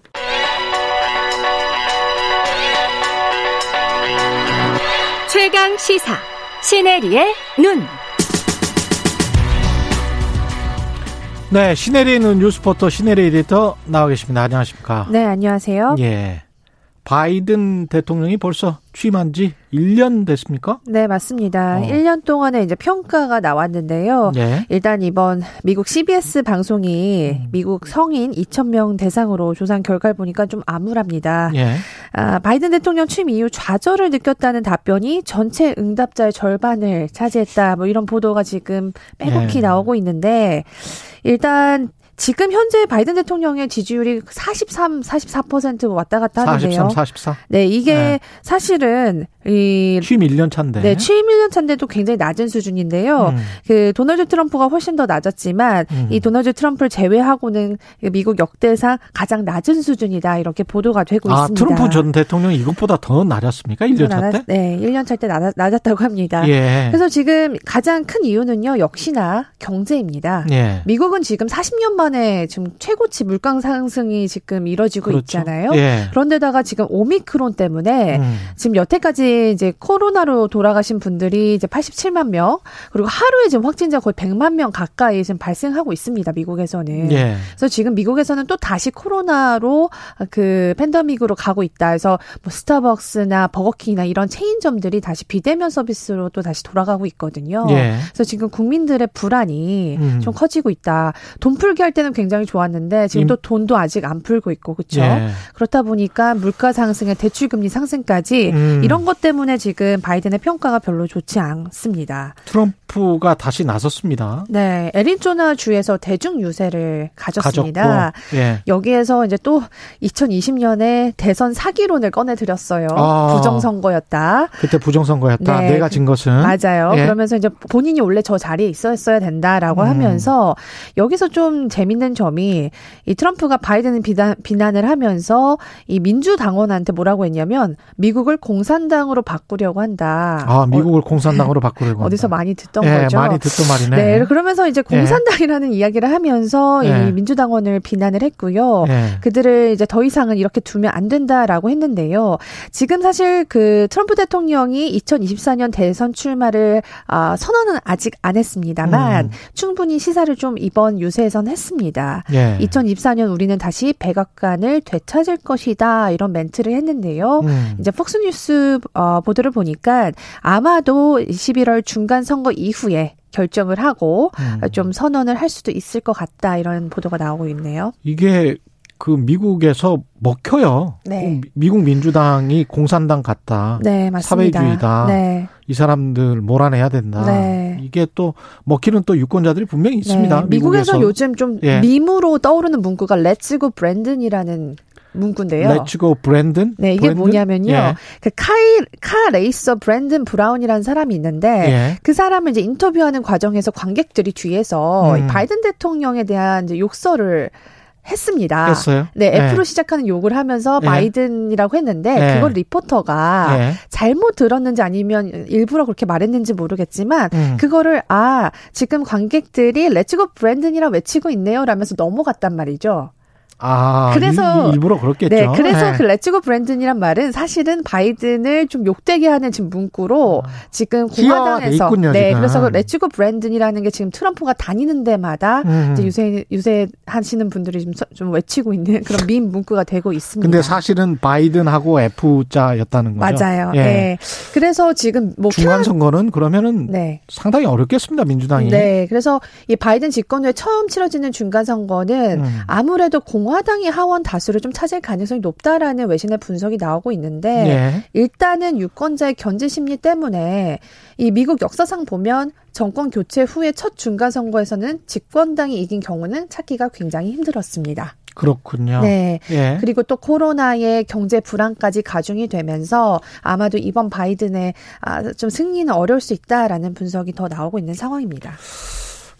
최강 시사 시네리의 눈. 네, 시내리에 있는 뉴스포터 시내리 에디터 나와 계십니다. 안녕하십니까? 네, 안녕하세요. 예. 바이든 대통령이 벌써 취임한 지 1년 됐습니까? 네, 맞습니다. 어. 1년 동안에 이제 평가가 나왔는데요. 예. 일단 이번 미국 CBS 방송이 음. 미국 성인 2,000명 대상으로 조사한 결과를 보니까 좀 암울합니다. 예. 아, 바이든 대통령 취임 이후 좌절을 느꼈다는 답변이 전체 응답자의 절반을 차지했다. 뭐 이런 보도가 지금 빼곡히 예. 나오고 있는데 일단 지금 현재 바이든 대통령의 지지율이 43, 44% 왔다 갔다 하는데요. 43, 44. 네, 이게 네. 사실은 이 취임 1년 차인데. 네, 취임 1년 차인데도 굉장히 낮은 수준인데요. 음. 그 도널드 트럼프가 훨씬 더 낮았지만 음. 이 도널드 트럼프를 제외하고는 미국 역대상 가장 낮은 수준이다 이렇게 보도가 되고 아, 있습니다. 트럼프 전 대통령이 이것보다 더 낮았습니까? 1년 차 때? 네, 1년 차 때 낮았다고 합니다. 예. 그래서 지금 가장 큰 이유는요, 역시나 경제입니다. 예. 미국은 지금 40년 만에 지금 최고치 물가 상승이 지금 이뤄지고 그렇죠. 있잖아요. 예. 그런데다가 지금 오미크론 때문에 음. 지금 여태까지 이제 코로나로 돌아가신 분들이 이제 87만 명 그리고 하루에 지금 확진자 거의 100만 명 가까이 지금 발생하고 있습니다. 미국에서는. 예. 그래서 지금 미국에서는 또 다시 코로나로 그 팬데믹으로 가고 있다. 그래서 뭐 스타벅스나 버거킹이나 이런 체인점들이 다시 비대면 서비스로 또 다시 돌아가고 있거든요. 예. 그래서 지금 국민들의 불안이 음. 좀 커지고 있다. 돈 풀기 할 때는 굉장히 좋았는데 지금 임- 또 돈도 아직 안 풀고 있고 그렇죠. 예. 그렇다 보니까 물가 상승에 대출 금리 상승까지 음. 이런 것 때문에 지금 바이든의 평가가 별로 좋지 않습니다. 트럼프가 다시 나섰습니다. 네, 애리조나 주에서 대중 유세를 가졌습니다. 예. 여기에서 이제 또 2020년에 대선 사기론을 꺼내 드렸어요. 아. 부정 선거였다. 그때 부정선거였다. 네, 내가 진 것은. 맞아요. 예. 그러면서 이제 본인이 원래 저 자리에 있었어야 된다라고 음. 하면서 여기서 좀 재밌는 점이 이 트럼프가 바이든을 비난, 비난을 하면서 이 민주당원한테 뭐라고 했냐면 미국을 공산당으로 바꾸려고 한다. 아, 미국을 공산당으로 바꾸려고. 어, 디서 한다. 많이 듣던 예, 거죠. 많이 듣던 말이네. 네, 그러면서 이제 공산당이라는 이야기를 하면서 예. 이 민주당원을 비난을 했고요. 예. 그들을 이제 더 이상은 이렇게 두면 안 된다라고 했는데요. 지금 사실 그 트럼프 대통령이 2024년 대선 출마를 아, 선언은 아직 안 했습니다만 음. 충분히 시사를 좀 이번 유세에선 했습니다. 예. 2024년 우리는 다시 백악관을 되찾을 것이다 이런 멘트를 했는데요. 음. 이제 폭스뉴스 어, 보도를 보니까 아마도 11월 중간 선거 이후에 결정을 하고 음. 좀 선언을 할 수도 있을 것 같다 이런 보도가 나오고 있네요. 이게 그 미국에서 먹혀요. 네. 미국 민주당이 공산당 같다. 네, 맞습니다. 사회주의다. 네. 이 사람들 몰아내야 된다. 네. 이게 또 먹히는 또 유권자들이 분명히 있습니다. 네, 미국에서 미국에서. 요즘 좀 예. 밈으로 떠오르는 문구가 Let's go 브랜든이라는 문구인데요. Let's go 브랜든. 네, 이게 브랜든? 뭐냐면요. 예. 그 카이 카 레이서 브랜든 브라운이라는 사람이 있는데 예. 그 사람을 이제 인터뷰하는 과정에서 관객들이 뒤에서 음. 이 바이든 대통령에 대한 이제 욕설을 했습니다. 했어요. 네, 예. F로 시작하는 욕을 하면서 예. 바이든이라고 했는데 예. 그걸 리포터가 예. 잘못 들었는지 아니면 일부러 그렇게 말했는지 모르겠지만 음. 그거를 아 지금 관객들이 Let's go 브랜든이라 외치고 있네요 라면서 넘어갔단 말이죠. 아, 그래서- 일- 일부러 그렇겠죠. 네, 그래서 예. 그 Let's go 브랜든이란 말은 사실은 바이든을 좀 욕되게 하는 지금 문구로 지금 희화화돼 공화당에서 있군요, 네, 지금. 그래서 그 Let's go 브랜든이라는 게 지금 트럼프가 다니는 데마다 음. 이제 유세 유세 하시는 분들이 좀, 서- 좀 외치고 있는 그런 밈 문구가 되고 있습니다. 근데 사실은 바이든하고 F자였다는 거죠. 맞아요. 예. 네. 그래서 지금 뭐 중간 선거는 그러면은 네. 상당히 어렵겠습니다, 민주당이. 네. 그래서 이 바이든 집권 후에 처음 치러지는 중간 선거는 음. 아무래도 공화 당이 하원 다수를 좀 차지할 가능성이 높다라는 외신의 분석이 나오고 있는데 예. 일단은 유권자의 견제 심리 때문에 이 미국 역사상 보면 정권 교체 후에 첫 중간 선거에서는 집권당이 이긴 경우는 찾기가 굉장히 힘들었습니다. 그렇군요. 네. 예. 그리고 또 코로나의 경제 불안까지 가중이 되면서 아마도 이번 바이든의 아, 좀 승리는 어려울 수 있다라는 분석이 더 나오고 있는 상황입니다.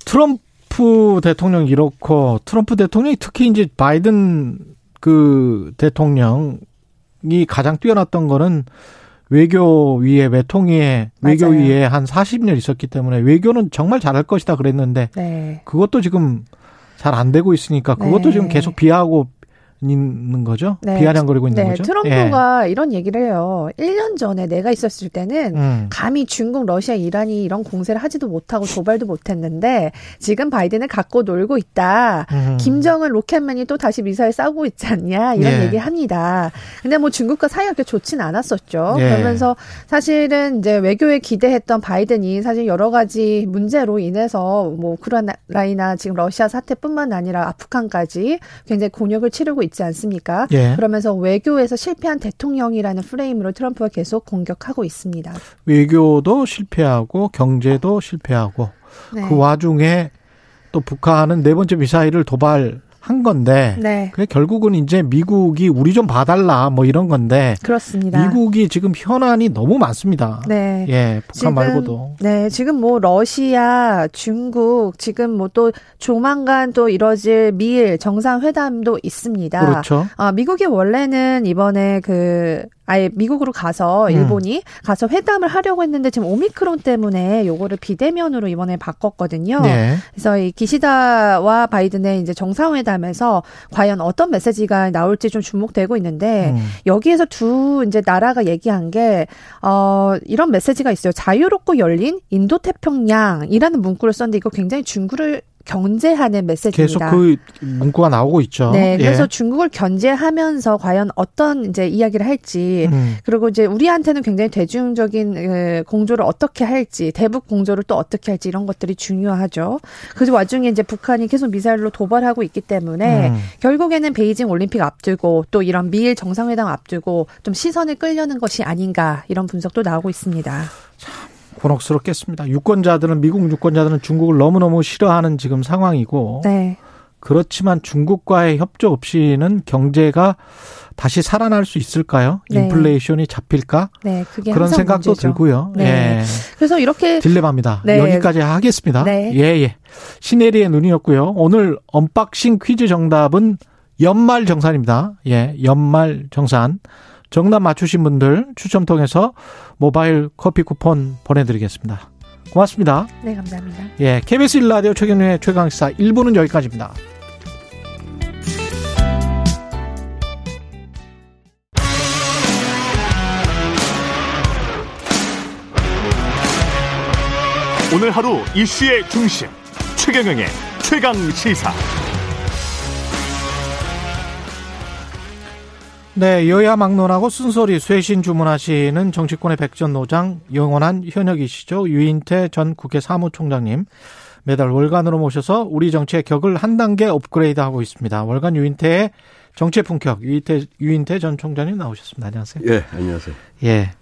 트럼프 대통령 이렇고 트럼프 대통령이 특히 이제 바이든 그 대통령이 가장 뛰어났던 거는 외교 위에 외통 위에 맞아요. 외교 위에 한 40년 있었기 때문에 외교는 정말 잘할 것이다 그랬는데 네. 그것도 지금 잘 안 되고 있으니까 그것도 네. 지금 계속 비하하고 있는 거죠. 네. 비아냥거리고 있는 네, 거죠. 트럼프가 이런 얘기를 해요. 1년 전에 내가 있었을 때는 예. 음. 감히 중국, 러시아, 이란이 이런 공세를 하지도 못하고 도발도 못했는데 지금 바이든을 갖고 놀고 있다. 음. 김정은 로켓맨이 또 다시 미사일 싸우고 있지 않냐 이런 예. 얘기를 합니다. 근데 뭐 중국과 사이가 그렇게 좋진 않았었죠. 예. 그러면서 사실은 이제 외교에 기대했던 바이든이 사실 여러 가지 문제로 인해서 뭐 우크라이나 지금 러시아 사태뿐만 아니라 아프간까지 굉장히 곤욕을 치르고 있지 않습니까? 예. 그러면서 외교에서 실패한 대통령이라는 프레임으로 트럼프가 계속 공격하고 있습니다. 외교도 실패하고 경제도 실패하고 네. 그 와중에 또 북한은 네 번째 미사일을 도발 한 건데 네. 그게 결국은 이제 미국이 우리 좀 봐달라 뭐 이런 건데 그렇습니다. 미국이 지금 현안이 너무 많습니다. 네. 예, 북한 지금, 말고도 네, 지금 뭐 러시아, 중국, 지금 뭐 또 조만간 또 이뤄질 미일 정상회담도 있습니다. 그렇죠. 아, 미국이 원래는 이번에 그 아예 미국으로 가서 음. 일본이 가서 회담을 하려고 했는데 지금 오미크론 때문에 요거를 비대면으로 이번에 바꿨거든요. 네. 그래서 이 기시다와 바이든의 이제 정상회담에서 과연 어떤 메시지가 나올지 좀 주목되고 있는데 음. 여기에서 두 이제 나라가 얘기한 게 어, 이런 메시지가 있어요. 자유롭고 열린 인도 태평양이라는 문구를 썼는데 이거 굉장히 중국을 견제하는 계속 메시지입니다. 그 문구가 나오고 있죠. 네, 예. 그래서 중국을 견제하면서 과연 어떤 이제 이야기를 할지 음. 그리고 이제 우리한테는 굉장히 대중적인 그 공조를 어떻게 할지 대북 공조를 또 어떻게 할지 이런 것들이 중요하죠. 그 와중에 이제 북한이 계속 미사일로 도발하고 있기 때문에 음. 결국에는 베이징 올림픽 앞두고 또 이런 미일 정상회담 앞두고 좀 시선을 끌려는 것이 아닌가 이런 분석도 나오고 있습니다. 곤혹스럽겠습니다. 유권자들은 미국 유권자들은 중국을 너무너무 싫어하는 지금 상황이고 네, 그렇지만 중국과의 협조 없이는 경제가 다시 살아날 수 있을까요? 네. 인플레이션이 잡힐까? 네, 그게 그런 생각도 문제죠. 들고요. 네. 예. 그래서 이렇게 딜레마입니다. 네. 여기까지 하겠습니다. 네. 예, 예. 시네리의 눈이었고요. 오늘 unboxing 퀴즈 정답은 연말 정산입니다. 예, 연말 정산. 정답 맞추신 분들 추첨 통해서 모바일 커피 쿠폰 보내드리겠습니다. 고맙습니다. 네 감사합니다. 예, KBS 1라디오 최경련의 최강시사 1부는 여기까지입니다. 오늘 하루 이슈의 중심 최경영의 최강 시사. 네, 여야 막론하고 쓴소리 쇄신 주문하시는 정치권의 백전 노장 영원한 현역이시죠. 유인태 전 국회 사무총장님 매달 월간으로 모셔서 우리 정치의 격을 한 단계 업그레이드하고 있습니다. 월간 유인태의 정치의 품격 유인태 유인태 전 총장님 나오셨습니다. 안녕하세요. 예, 안녕하세요. 예.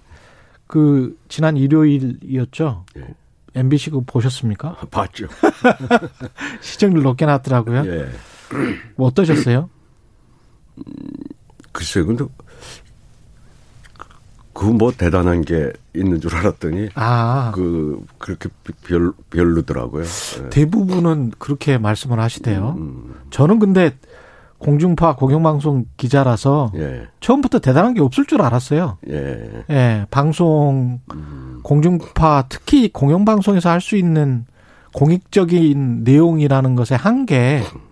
그 지난 일요일이었죠. 예. MBC 그 보셨습니까? 봤죠. 시청률 높게 나왔더라고요. 예. 뭐 어떠셨어요? 글쎄요, 근데 그 뭐 대단한 게 있는 줄 알았더니 아, 그 그렇게 별 별로더라고요. 예. 대부분은 그렇게 말씀을 하시대요. 음, 저는 근데 공중파 공영방송 기자라서 예, 처음부터 대단한 게 없을 줄 알았어요. 예, 예, 방송 음, 공중파 특히 공영방송에서 할 수 있는 공익적인 내용이라는 것의 한계,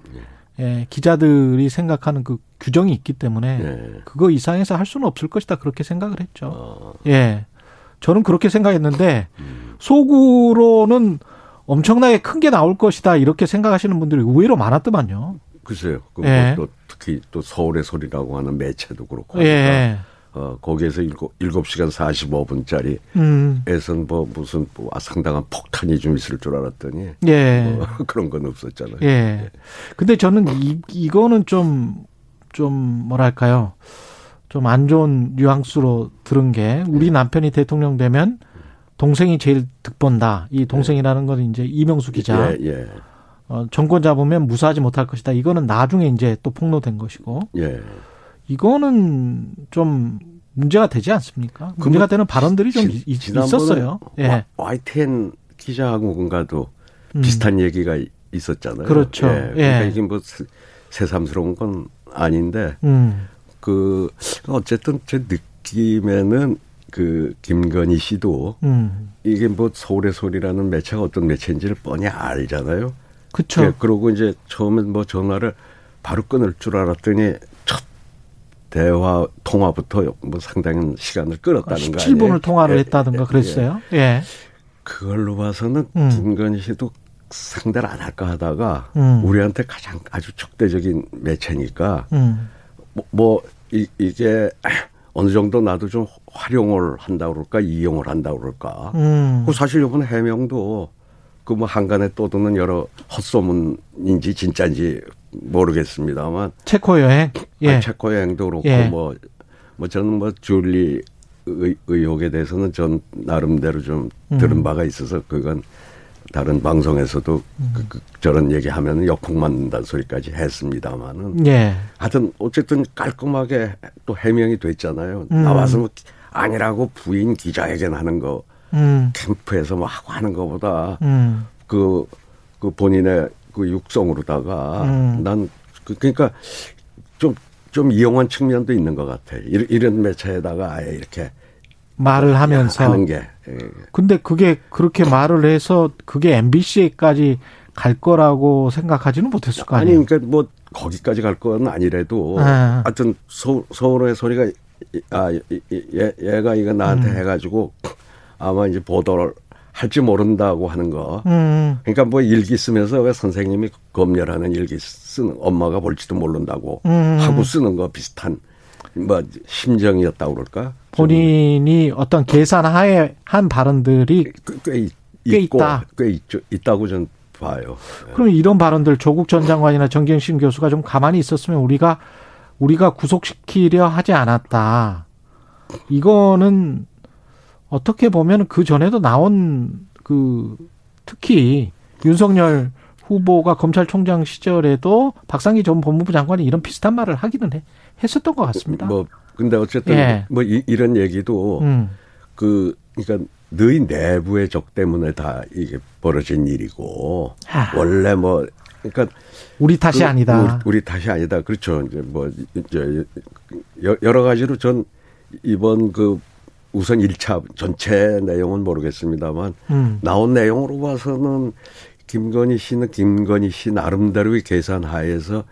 예, 기자들이 생각하는 그 규정이 있기 때문에 예. 그거 이상해서 할 수는 없을 것이다 그렇게 생각을 했죠. 어, 예, 저는 그렇게 생각했는데 음, 속으로는 엄청나게 큰 게 나올 것이다 이렇게 생각하시는 분들이 의외로 많았더만요. 글쎄요. 그 예. 뭐 또 특히 또 서울의 소리라고 하는 매체도 그렇고 하니까 예, 어, 거기에서 일곱 일곱 시간 45분짜리 음, 에선 뭐 무슨 뭐 상당한 폭탄이 좀 있을 줄 알았더니 예. 뭐 그런 건 없었잖아요. 예. 근데 저는 이, 이거는 좀, 좀, 뭐랄까요. 좀 안 좋은 뉘앙스로 들은 게, 우리 남편이 대통령 되면 동생이 제일 득본다. 이 동생이라는 건 이제 이명수 기자. 예, 예, 어, 정권 잡으면 무사하지 못할 것이다. 이거는 나중에 이제 또 폭로된 것이고, 예. 이거는 좀 문제가 되지 않습니까? 그 문제가 뭐 되는 발언들이 좀 지- 있, 있었어요. 예. 와- YTN 기자하고가도 음. 비슷한 얘기가 이- 있었잖아요. 그렇죠. 예. 그러니까 예. 이게 뭐 새- 새삼스러운 건 아닌데 음. 그 어쨌든 제 느낌에는 그 김건희 씨도 음. 이게 뭐 서울의 소리라는 매체가 어떤 매체인지를 뻔히 알잖아요. 그쵸. 예, 그러고 이제 처음엔 뭐 전화를 바로 끊을 줄 알았더니 첫 대화 통화부터 뭐 상당한 시간을 끌었다는 거 아니에요? 17분을 통화를 예, 했다든가 예, 그랬어요. 예. 그걸로 봐서는 음. 김건희 씨도 상대를 안 할까 하다가 음. 우리한테 가장 아주 적대적인 매체니까 음. 뭐, 뭐 이, 이게 어느 정도 나도 좀 활용을 한다 그럴까 이용을 한다 그럴까. 음. 그 사실 이번 해명도 그 뭐 한간에 떠도는 여러 헛소문인지 진짜인지 모르겠습니다만 체코 여행. 예. 아, 체코 여행도 그렇고 예. 뭐, 뭐 저는 뭐 줄리 의, 의혹에 대해서는 전 나름대로 좀 음. 들은 바가 있어서 그건 다른 방송에서도 음. 그, 그 저런 얘기 하면 역풍 맞는다는 소리까지 했습니다마는 예. 하여튼 어쨌든 깔끔하게 또 해명이 됐잖아요. 음. 나와서 뭐 아니라고 부인 기자회견 하는 거 음. 캠프에서 뭐 하고 하는 것보다 음. 그, 그 본인의 그 육성으로다가 음. 난 그, 그러니까 좀, 좀 이용한 측면도 있는 것 같아. 이런, 이런 매체에다가 아예 이렇게 말을 하면서. 하는 게. 예. 근데 그게 그렇게 말을 해서 그게 MBC에까지 갈 거라고 생각하지는 못했을 거 아니, 아니에요. 그러니까 뭐 거기까지 갈 건 아니래도 아. 하여튼 서, 서울의 소리가 이- 아, 얘, 얘가 이거 나한테 음. 해가지고 아마 이제 보도를 할지 모른다고 하는 거. 음. 그러니까 뭐 일기 쓰면서 왜 선생님이 검열하는 일기 쓰는 엄마가 볼지도 모른다고 음. 하고 쓰는 거 비슷한 뭐 심정이었다고 그럴까? 본인이 어떤 계산 하에 한 발언들이 꽤, 꽤, 있고, 있다. 꽤 있죠. 있다고 전 봐요. 그럼 이런 발언들 조국 전 장관이나 정경심 교수가 좀 가만히 있었으면 우리가 우리가 구속시키려 하지 않았다. 이거는 어떻게 보면 그 전에도 나온 그 특히 윤석열 후보가 검찰총장 시절에도 박상기 전 법무부 장관이 이런 비슷한 말을 하기는 해, 했었던 것 같습니다. 뭐 근데 어쨌든 예. 뭐 이, 런 얘기도 음, 그 그러니까 너희 내부의 적 때문에 다 이게 벌어진 일이고 하. 원래 뭐 그러니까 우리 탓이 그 아니다. 우리, 우리 탓이 아니다. 그렇죠. 이제 뭐 이제 여- 여러 가지로 전 이번 그 우선 1차 전체 내용은 모르겠습니다만 음, 나온 내용으로 봐서는 김건희 씨는 김건희 씨 나름대로의 계산 하에서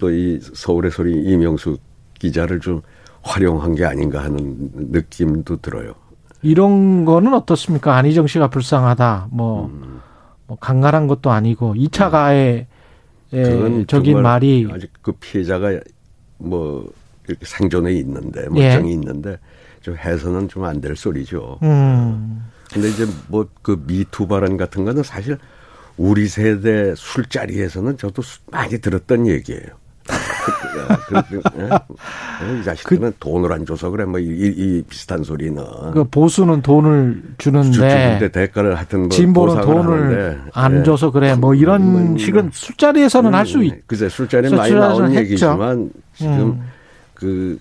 또 이 서울의 소리 이명수 기자를 좀 활용한 게 아닌가 하는 느낌도 들어요. 이런 거는 어떻습니까? 안희정 씨가 불쌍하다. 뭐, 음. 뭐 강간한 것도 아니고 2차 가해 에, 적인 말이 아직 그 피해자가 뭐 이렇게 생존에 있는데 예. 멀쩡히 있는데 좀 해서는 좀 안 될 소리죠. 음, 근데 이제 뭐 그 미투 발언 같은 거는 사실 우리 세대 술자리에서는 저도 수- 많이 들었던 얘기예요. 그, 그, 예? 이 자식들은 돈을 안 줘서 그래 뭐 이, 이 비슷한 소리는 그 보수는 돈을 주는데 주는데 대가를 하여튼 뭐 진보는 돈을 안 예. 줘서 그래. 뭐 이런 음, 식은 술자리에서는 할수 있. 글쎄 술자리 술- 많이 했죠. 얘기지만 지금 음. 그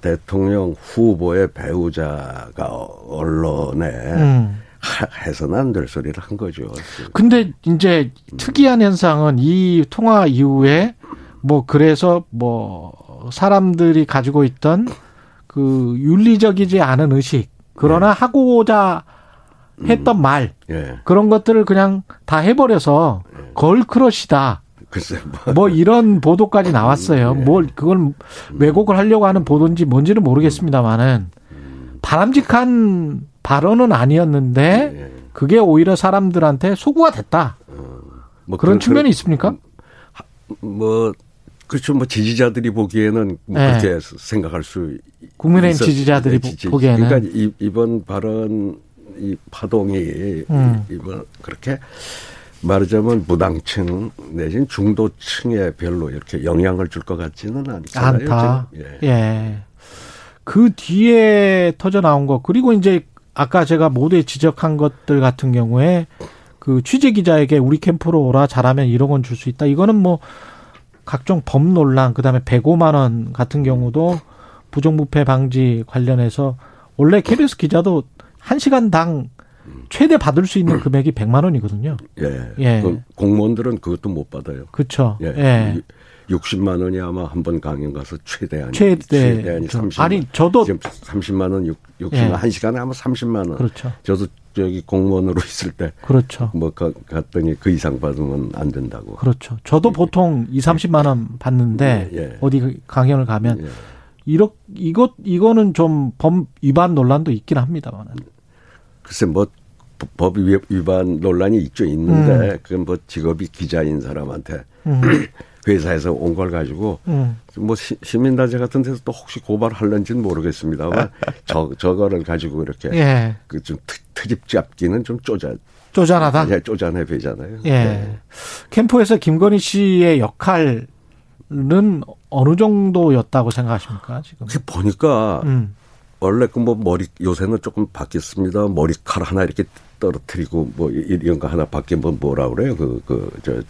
대, 대통령 후보의 배우자가 언론에 음. 하- 해서는 안 될 소리를 한 거죠. 근데 이제 특이한 현상은 이 통화 이후에 뭐 그래서 뭐 사람들이 가지고 있던 그 윤리적이지 않은 의식 그러나 하고자 했던 말 예, 그런 것들을 그냥 다 해버려서 걸크러시다. 글쎄 뭐 뭐 이런 보도까지 나왔어요. 뭘 그걸 왜곡을 하려고 하는 보도인지 뭔지는 모르겠습니다만은 바람직한 발언은 아니었는데 예. 그게 오히려 사람들한테 소구가 됐다. 뭐 그런 그- 측면이 그- 있습니까? 뭐 그렇죠. 뭐 지지자들이 보기에는 뭐 네. 그렇게 생각할 수 국민의힘 있었- 지지자들이 네, 지지- 보기에는. 그러니까 이, 이번 발언 이 파동이 음. 이번 그렇게 말하자면 무당층 내진 중도층에 별로 이렇게 영향을 줄 것 같지는 않잖아요. 않다. 예. 예. 그 뒤에 터져 나온 거 그리고 이제 아까 제가 모두에 지적한 것들 같은 경우에 그 취재 기자에게 우리 캠프로 오라 잘하면 1억 원 줄 수 있다. 이거는 뭐 각종 법 논란 그다음에 105만 원 같은 경우도 부정부패 방지 관련해서 원래 KBS 기자도 1시간당 최대 받을 수 있는 금액이 100만 원이거든요. 예. 예. 그 공무원들은 그것도 못 받아요. 그렇죠. 예. 예. 60만 원이 아마 한 번 강연 가서 최대한 최대. 최대한이 저- 30만 아니, 저도- 지금 30만 원 6, 60만 예. 한 시간에 아마 30만 원. 그렇죠. 저도 저기 공무원으로 있을 때 그렇죠. 뭐 가- 갔더니 그 이상 받으면 안 된다고. 그렇죠. 저도 보통 2, 30만 원 받는데 예, 예. 어디 강연을 가면 예. 이렇 이것 이거는 좀법 위반 논란도 있긴 합니다만은. 글쎄 뭐 법 위- 위반 논란이 있죠 있는데 음. 그건 뭐 직업이 기자인 사람한테 음. 회사에서 온 걸 가지고 음. 뭐 시, 시민단체 같은 데서 또 혹시 고발할는지는 모르겠습니다만 저 저거를 가지고 이렇게 예. 그좀 트집 잡기는 좀 쪼잔 쪼잔하다. 예, 쪼잔해 보이잖아요. 예. 네. 캠프에서 김건희 씨의 역할은 어느 정도였다고 생각하십니까, 지금? 그 보니까 음. 원래 그 뭐 머리 요새는 조금 바뀌었습니다. 머리카락 하나 이렇게 떨어뜨리고 뭐 이- 이런 거 하나 바뀌면 뭐 뭐라 그래요? 그 그 저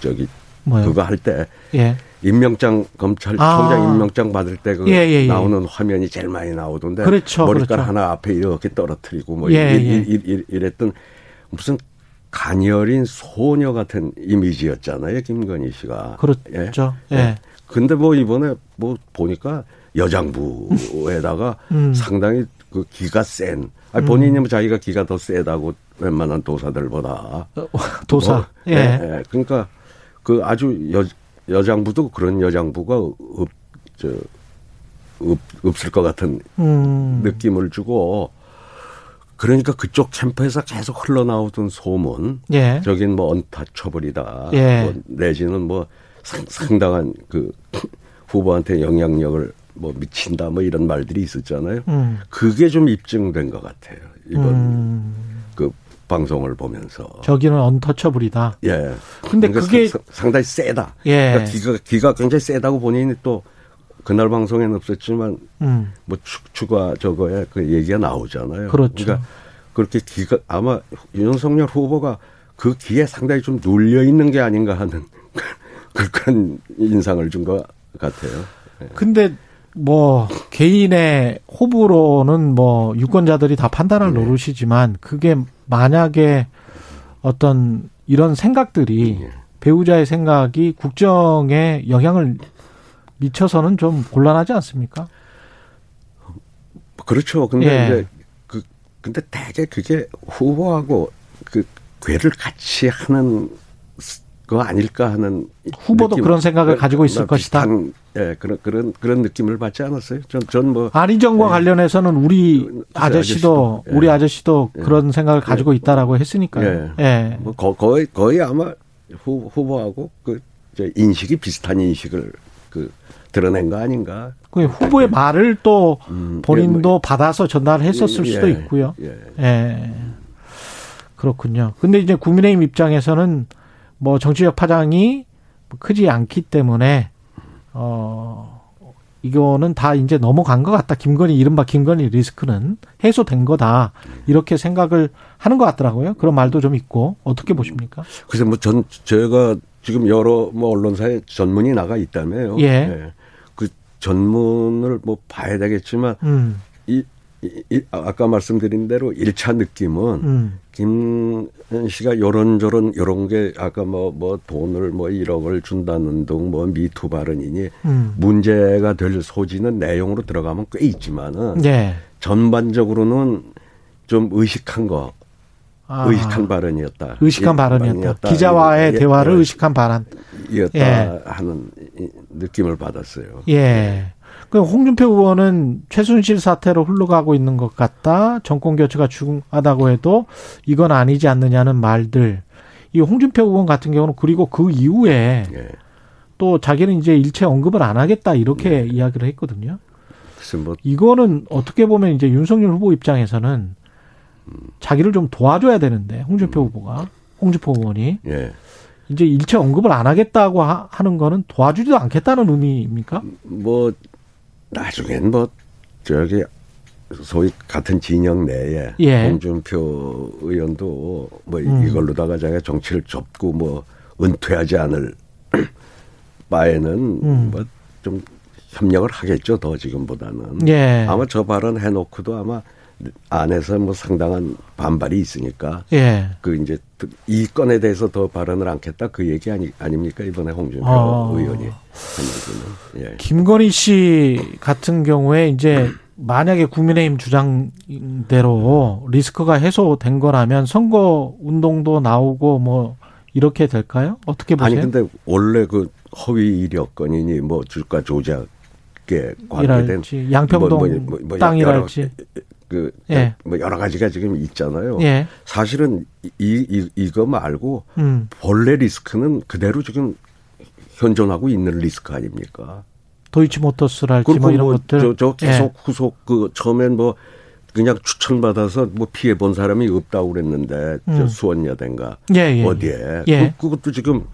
저기 뭐요? 그거 할때 예. 임명장 검찰총장 아. 임명장 받을 때그 예, 예, 예. 나오는 화면이 제일 많이 나오던데 그렇죠, 머리카락 그렇죠. 하나 앞에 이렇게 떨어뜨리고 뭐 예, 이, 예. 이, 이, 이 랬던 무슨 가녀린 소녀 같은 이미지였잖아요 김건희 씨가 그렇죠. 예. 근데 뭐 이번에 뭐 보니까 여장부에다가 음. 상당히 그 기가 센 아니 본인이 뭐 자기가 기가 더 세다고 웬만한 도사들보다 도사. 뭐, 예. 예, 그러니까 그 아주 여 여장부도 그런 여장부가 없, 저, 없, 없을 것 같은 음. 느낌을 주고 그러니까 그쪽 캠프에서 계속 흘러나오던 소문 예. 저긴 뭐 언타처벌이다 예. 뭐 내지는 뭐 상, 상당한 그 후보한테 영향력을 뭐 미친다 뭐 이런 말들이 있었잖아요. 음. 그게 좀 입증된 것 같아요. 이번 음. 그 방송을 보면서. 저기는 언터처블이다. 예. 근데 그러니까 그게- 상- 상당히 세다. 예. 그러니까 기가 기가 굉장히 세다고 본인이 또 그날 방송에는 없었지만 음. 뭐 추, 추가 저거에 그 얘기가 나오잖아요. 그렇죠. 그러니까 그렇게 기가 아마 윤석열 후보가 그 기에 상당히 좀 눌려 있는 게 아닌가 하는 그런 인상을 준 것 같아요. 예. 근데 뭐 개인의 호불호는 뭐 유권자들이 다 판단할 네. 노릇이지만 그게 만약에 어떤 이런 생각들이 예. 배우자의 생각이 국정에 영향을 미쳐서는 좀 곤란하지 않습니까? 그렇죠. 근데 예. 이제 그 근데 대개 그게 후보하고 그 괴를 같이 하는 거 아닐까 하는 후보도 그런 생각을 가지고 있을 것이다. 비슷한, 예, 그런 그런 그런 느낌을 받지 않았어요. 전 전뭐 안희정과 예. 관련해서는 우리 그 아저씨도 아저씨도, 예. 우리 아저씨도 예. 그런 생각을 가지고 있다라고 했으니까요. 예. 예. 뭐 거, 거의 거의 아마 후, 후보하고 그저 인식이 비슷한 인식을 그 드러낸 거 아닌가. 그 후보의 말을 또 음, 본인도 예, 뭐, 받아서 전달했었을 예, 수도 있고요. 예. 예. 그렇군요. 근데 이제 국민의힘 입장에서는 뭐 정치적 파장이 크지 않기 때문에 어 이거는 다 이제 넘어간 것 같다. 김건희 이른바 김건희 리스크는 해소된 거다. 이렇게 생각을 하는 것 같더라고요. 그런 말도 좀 있고 어떻게 보십니까? 그래서 뭐전 제가 지금 여러 뭐 언론사에 전문이 나가 있다며요. 예. 그 전문을 뭐 봐야 되겠지만 음, 이 아까 말씀드린 대로 1차 느낌은 음, 김 씨가 요런저런 요런 게 아까 뭐뭐 돈을 뭐 1억을 준다는 등 뭐 미투 발언이니 음. 문제가 될 소지는 내용으로 들어가면 꽤 있지만은 예. 전반적으로는 좀 의식한 거 아, 의식한 발언이었다. 의식한 이- 발언이었다. 기자와의 예, 대화를 예, 의식한 발언. 이었다 예. 하는 이- 느낌을 받았어요. 예. 그 홍준표 의원은 최순실 사태로 흘러가고 있는 것 같다. 정권 교체가 중하다고 해도 이건 아니지 않느냐는 말들. 이 홍준표 의원 같은 경우는 그리고 그 이후에 예. 또 자기는 이제 일체 언급을 안 하겠다 이렇게 이야기를 했거든요. 뭐 이거는 어떻게 보면 이제 윤석열 후보 입장에서는 자기를 좀 도와줘야 되는데 홍준표 후보가 홍준표 의원이 예. 이제 일체 언급을 안 하겠다고 하- 하는 거는 도와주지도 않겠다는 의미입니까? 뭐 나중엔 뭐 저기 소위 같은 진영 내에 예. 홍준표 의원도 뭐 음. 이걸로다가 자기가 정치를 접고 뭐 은퇴하지 않을 바에는 음. 뭐좀 협력을 하겠죠 더 지금보다는 예. 아마 저 발언 해놓고도 아마 안에서 뭐 상당한 반발이 있으니까 예. 그 이제 이 건에 대해서 더 발언을 않겠다 그 얘기 아니 아닙니까 이번에 홍준표 아. 의원이 한 얘기는 예. 김건희 씨 같은 경우에 이제 만약에 국민의힘 주장대로 리스크가 해소된 거라면 선거 운동도 나오고 뭐 이렇게 될까요? 어떻게 보세요? 아니 근데 원래 그 허위 이력 건이니 뭐 주가 조작에 관계된 양평동 뭐, 뭐, 뭐, 뭐 땅이랄지 그, 예. 뭐 여러 가지가 지금 있잖아요. 예. 사실은 이, 이, 이거 말고 음. 본래 리스크는 그대로 지금 현존하고 있는 리스크 아닙니까? 도이치모터스랄지 뭐 이런 뭐 것들 저, 저 계속 예. 후속 그 처음엔 뭐 그냥 추천받아서 뭐 피해 본 사람이 없다고 그랬는데 저 음. 수원여대인가 예, 예, 어디에 예. 그, 그것도 지금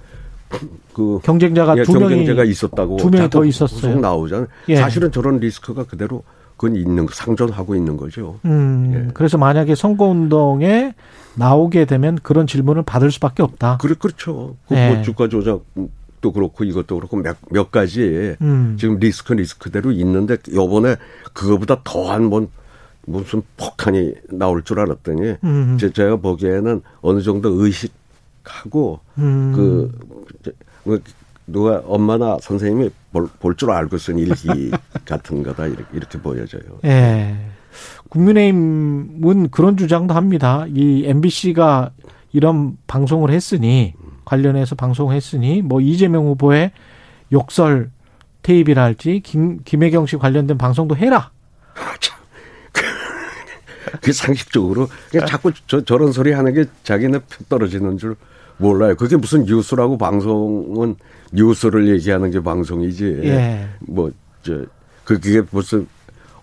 그 경쟁자가 예, 두 경쟁자가 있었다고 두 명이 자꾸 더 있었어요. 나오잖아요. 예. 사실은 저런 리스크가 그대로 그건 있는 상존하고 있는 거죠. 음, 예. 그래서 만약에 선거운동에 나오게 되면 그런 질문을 받을 수밖에 없다. 그래 그렇죠. 그 예. 뭐 주가 조작도 그렇고 이것도 그렇고 몇, 몇 가지 음. 지금 리스크 리스크대로 있는데 요번에 그거보다 더한 뭔 무슨 폭탄이 나올 줄 알았더니 음. 제, 제가 보기에는 어느 정도 의식하고 음. 그, 저, 뭐 누가 엄마나 선생님이 볼 줄 알고 쓴 일기 같은 거다 이렇게, 이렇게 보여져요. 예. 국민의힘은 그런 주장도 합니다. 이 MBC가 이런 방송을 했으니 관련해서 방송했으니 뭐 이재명 후보의 욕설 테이프랄지 김 김혜경 씨 관련된 방송도 해라. 그 상식적으로 그냥 자꾸 저, 저런 소리 하는 게 자기네 표 떨어지는 줄 몰라요. 그게 무슨 뉴스라고 방송은 뉴스를 얘기하는 게 방송이지. 예. 뭐, 저, 그, 그게 무슨,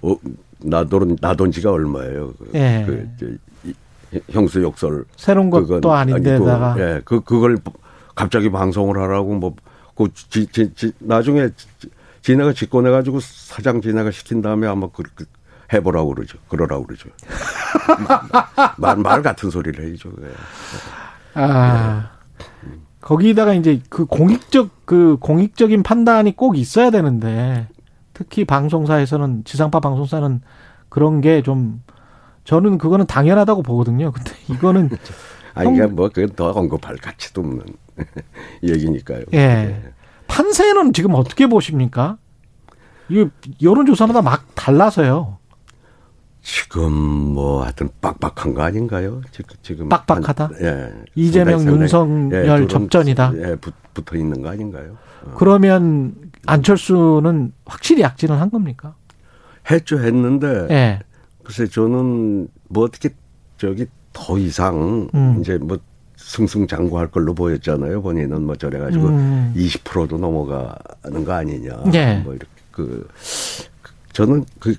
어, 나돈, 나돈 지가 얼마예요. 그, 예. 그, 저, 이, 형수 욕설. 새로운 것도 그건 아닌데다가. 아니고, 예. 그, 그걸 갑자기 방송을 하라고 뭐, 그, 지, 지, 지, 나중에 지- 지네가 직권해가지고 사장 지네가 시킨 다음에 아마 그, 그 해보라고 그러죠. 그러라고 그러죠. 말, 말 같은 소리를 해야죠. 예. 아. 거기다가 이제 그 공익적 그 공익적인 판단이 꼭 있어야 되는데 특히 방송사에서는 지상파 방송사는 그런 게 좀 저는 그거는 당연하다고 보거든요. 근데 이거는 아니, 그러니까 뭐, 그건 더 언급할 가치도 없는 얘기니까요. 예. 판세는 지금 어떻게 보십니까? 이게 여론조사마다 막 달라서요. 지금 뭐 하여튼 빡빡한 거 아닌가요? 지금 빡빡하다? 한- 예. 이재명, 상당히- 윤석열 둘은, 접전이다. 예, 붙, 붙어 있는 거 아닌가요? 어. 그러면 안철수는 확실히 약진을 한 겁니까? 했죠 했는데 예. 글쎄 저는 뭐 어떻게 저기 더 이상 음. 이제 뭐 승승장구할 걸로 보였잖아요. 본인은 뭐 저래 가지고 음. 20%도 넘어가는 거 아니냐. 예. 뭐 이렇게 그 저는 그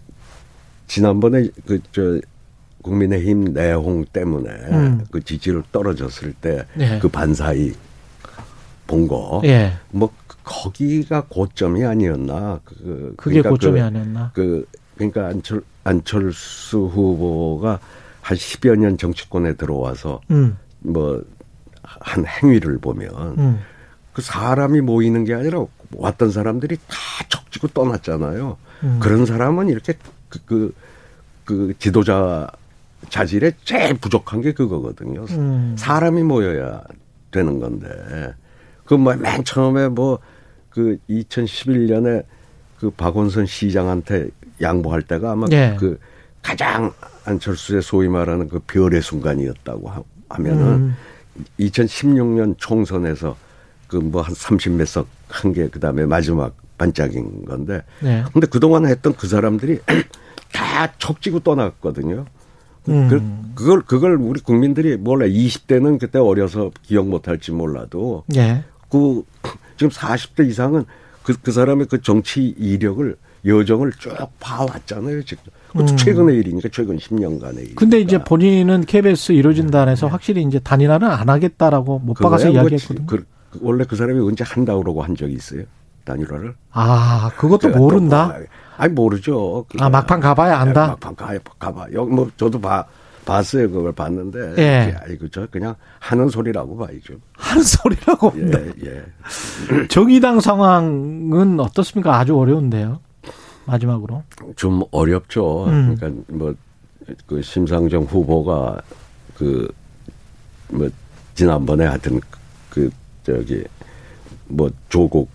지난번에 그 저 국민의힘 내홍 때문에 음. 그 지지율 떨어졌을 때그 예. 반사이 본 거. 예. 뭐 거기가 고점이 아니었나. 그 그게 그러니까 고점이 그, 아니었나. 그 그러니까 안철 안철수 후보가 한 10여 년 정치권에 들어와서 음. 뭐한 행위를 보면 음. 그 사람이 모이는 게 아니라 왔던 사람들이 다 척지고 떠났잖아요. 음. 그런 사람은 이렇게 그, 그, 그 지도자 자질에 제일 부족한 게 그거거든요. 음. 사람이 모여야 되는 건데. 그 뭐 맨 처음에 뭐 그 2011년에 그 박원순 시장한테 양보할 때가 아마 예. 그 가장 안철수의 소위 말하는 그 별의 순간이었다고 하- 하면은 음. 2016년 총선에서 그 뭐 한 30몇 석 한 게 그다음에 마지막 반짝인 건데 네. 근데 그동안 했던 그 사람들이 다 척지고 떠났거든요. 음. 그, 그걸 그걸 우리 국민들이 몰라 20대는 그때 어려서 기억 못 할지 몰라도 예. 그 지금 40대 이상은 그, 그 사람의 그 정치 이력을 여정을 쭉 봐왔잖아요. 지금 그것도 음. 최근의 일이니까 최근 10년간의 일. 근데 이제 본인은 KBS 이루어진단에서 확실히 이제 단일화는 안 하겠다라고 못 박아서 이야기했거든요. 그, 그 원래 그 사람이 언제 한다 그러고 한 적이 있어요? 단일화를? 아, 그것도 모른다. 또 뭐, 아니 모르죠. 그거. 아, 막판 가봐야 안다? 네, 막판 가 가봐. 여기 뭐 저도 봐 봤어요. 그걸 봤는데. 예. 아이고 저 그냥 하는 소리라고 봐야죠. 하는 소리라고. 예, 네. 예. 정의당 상황은 어떻습니까? 아주 어려운데요. 마지막으로. 좀 어렵죠. 음. 그러니까 뭐 그 심상정 후보가 그 뭐 지난번에 하여튼 그 저기 뭐 조국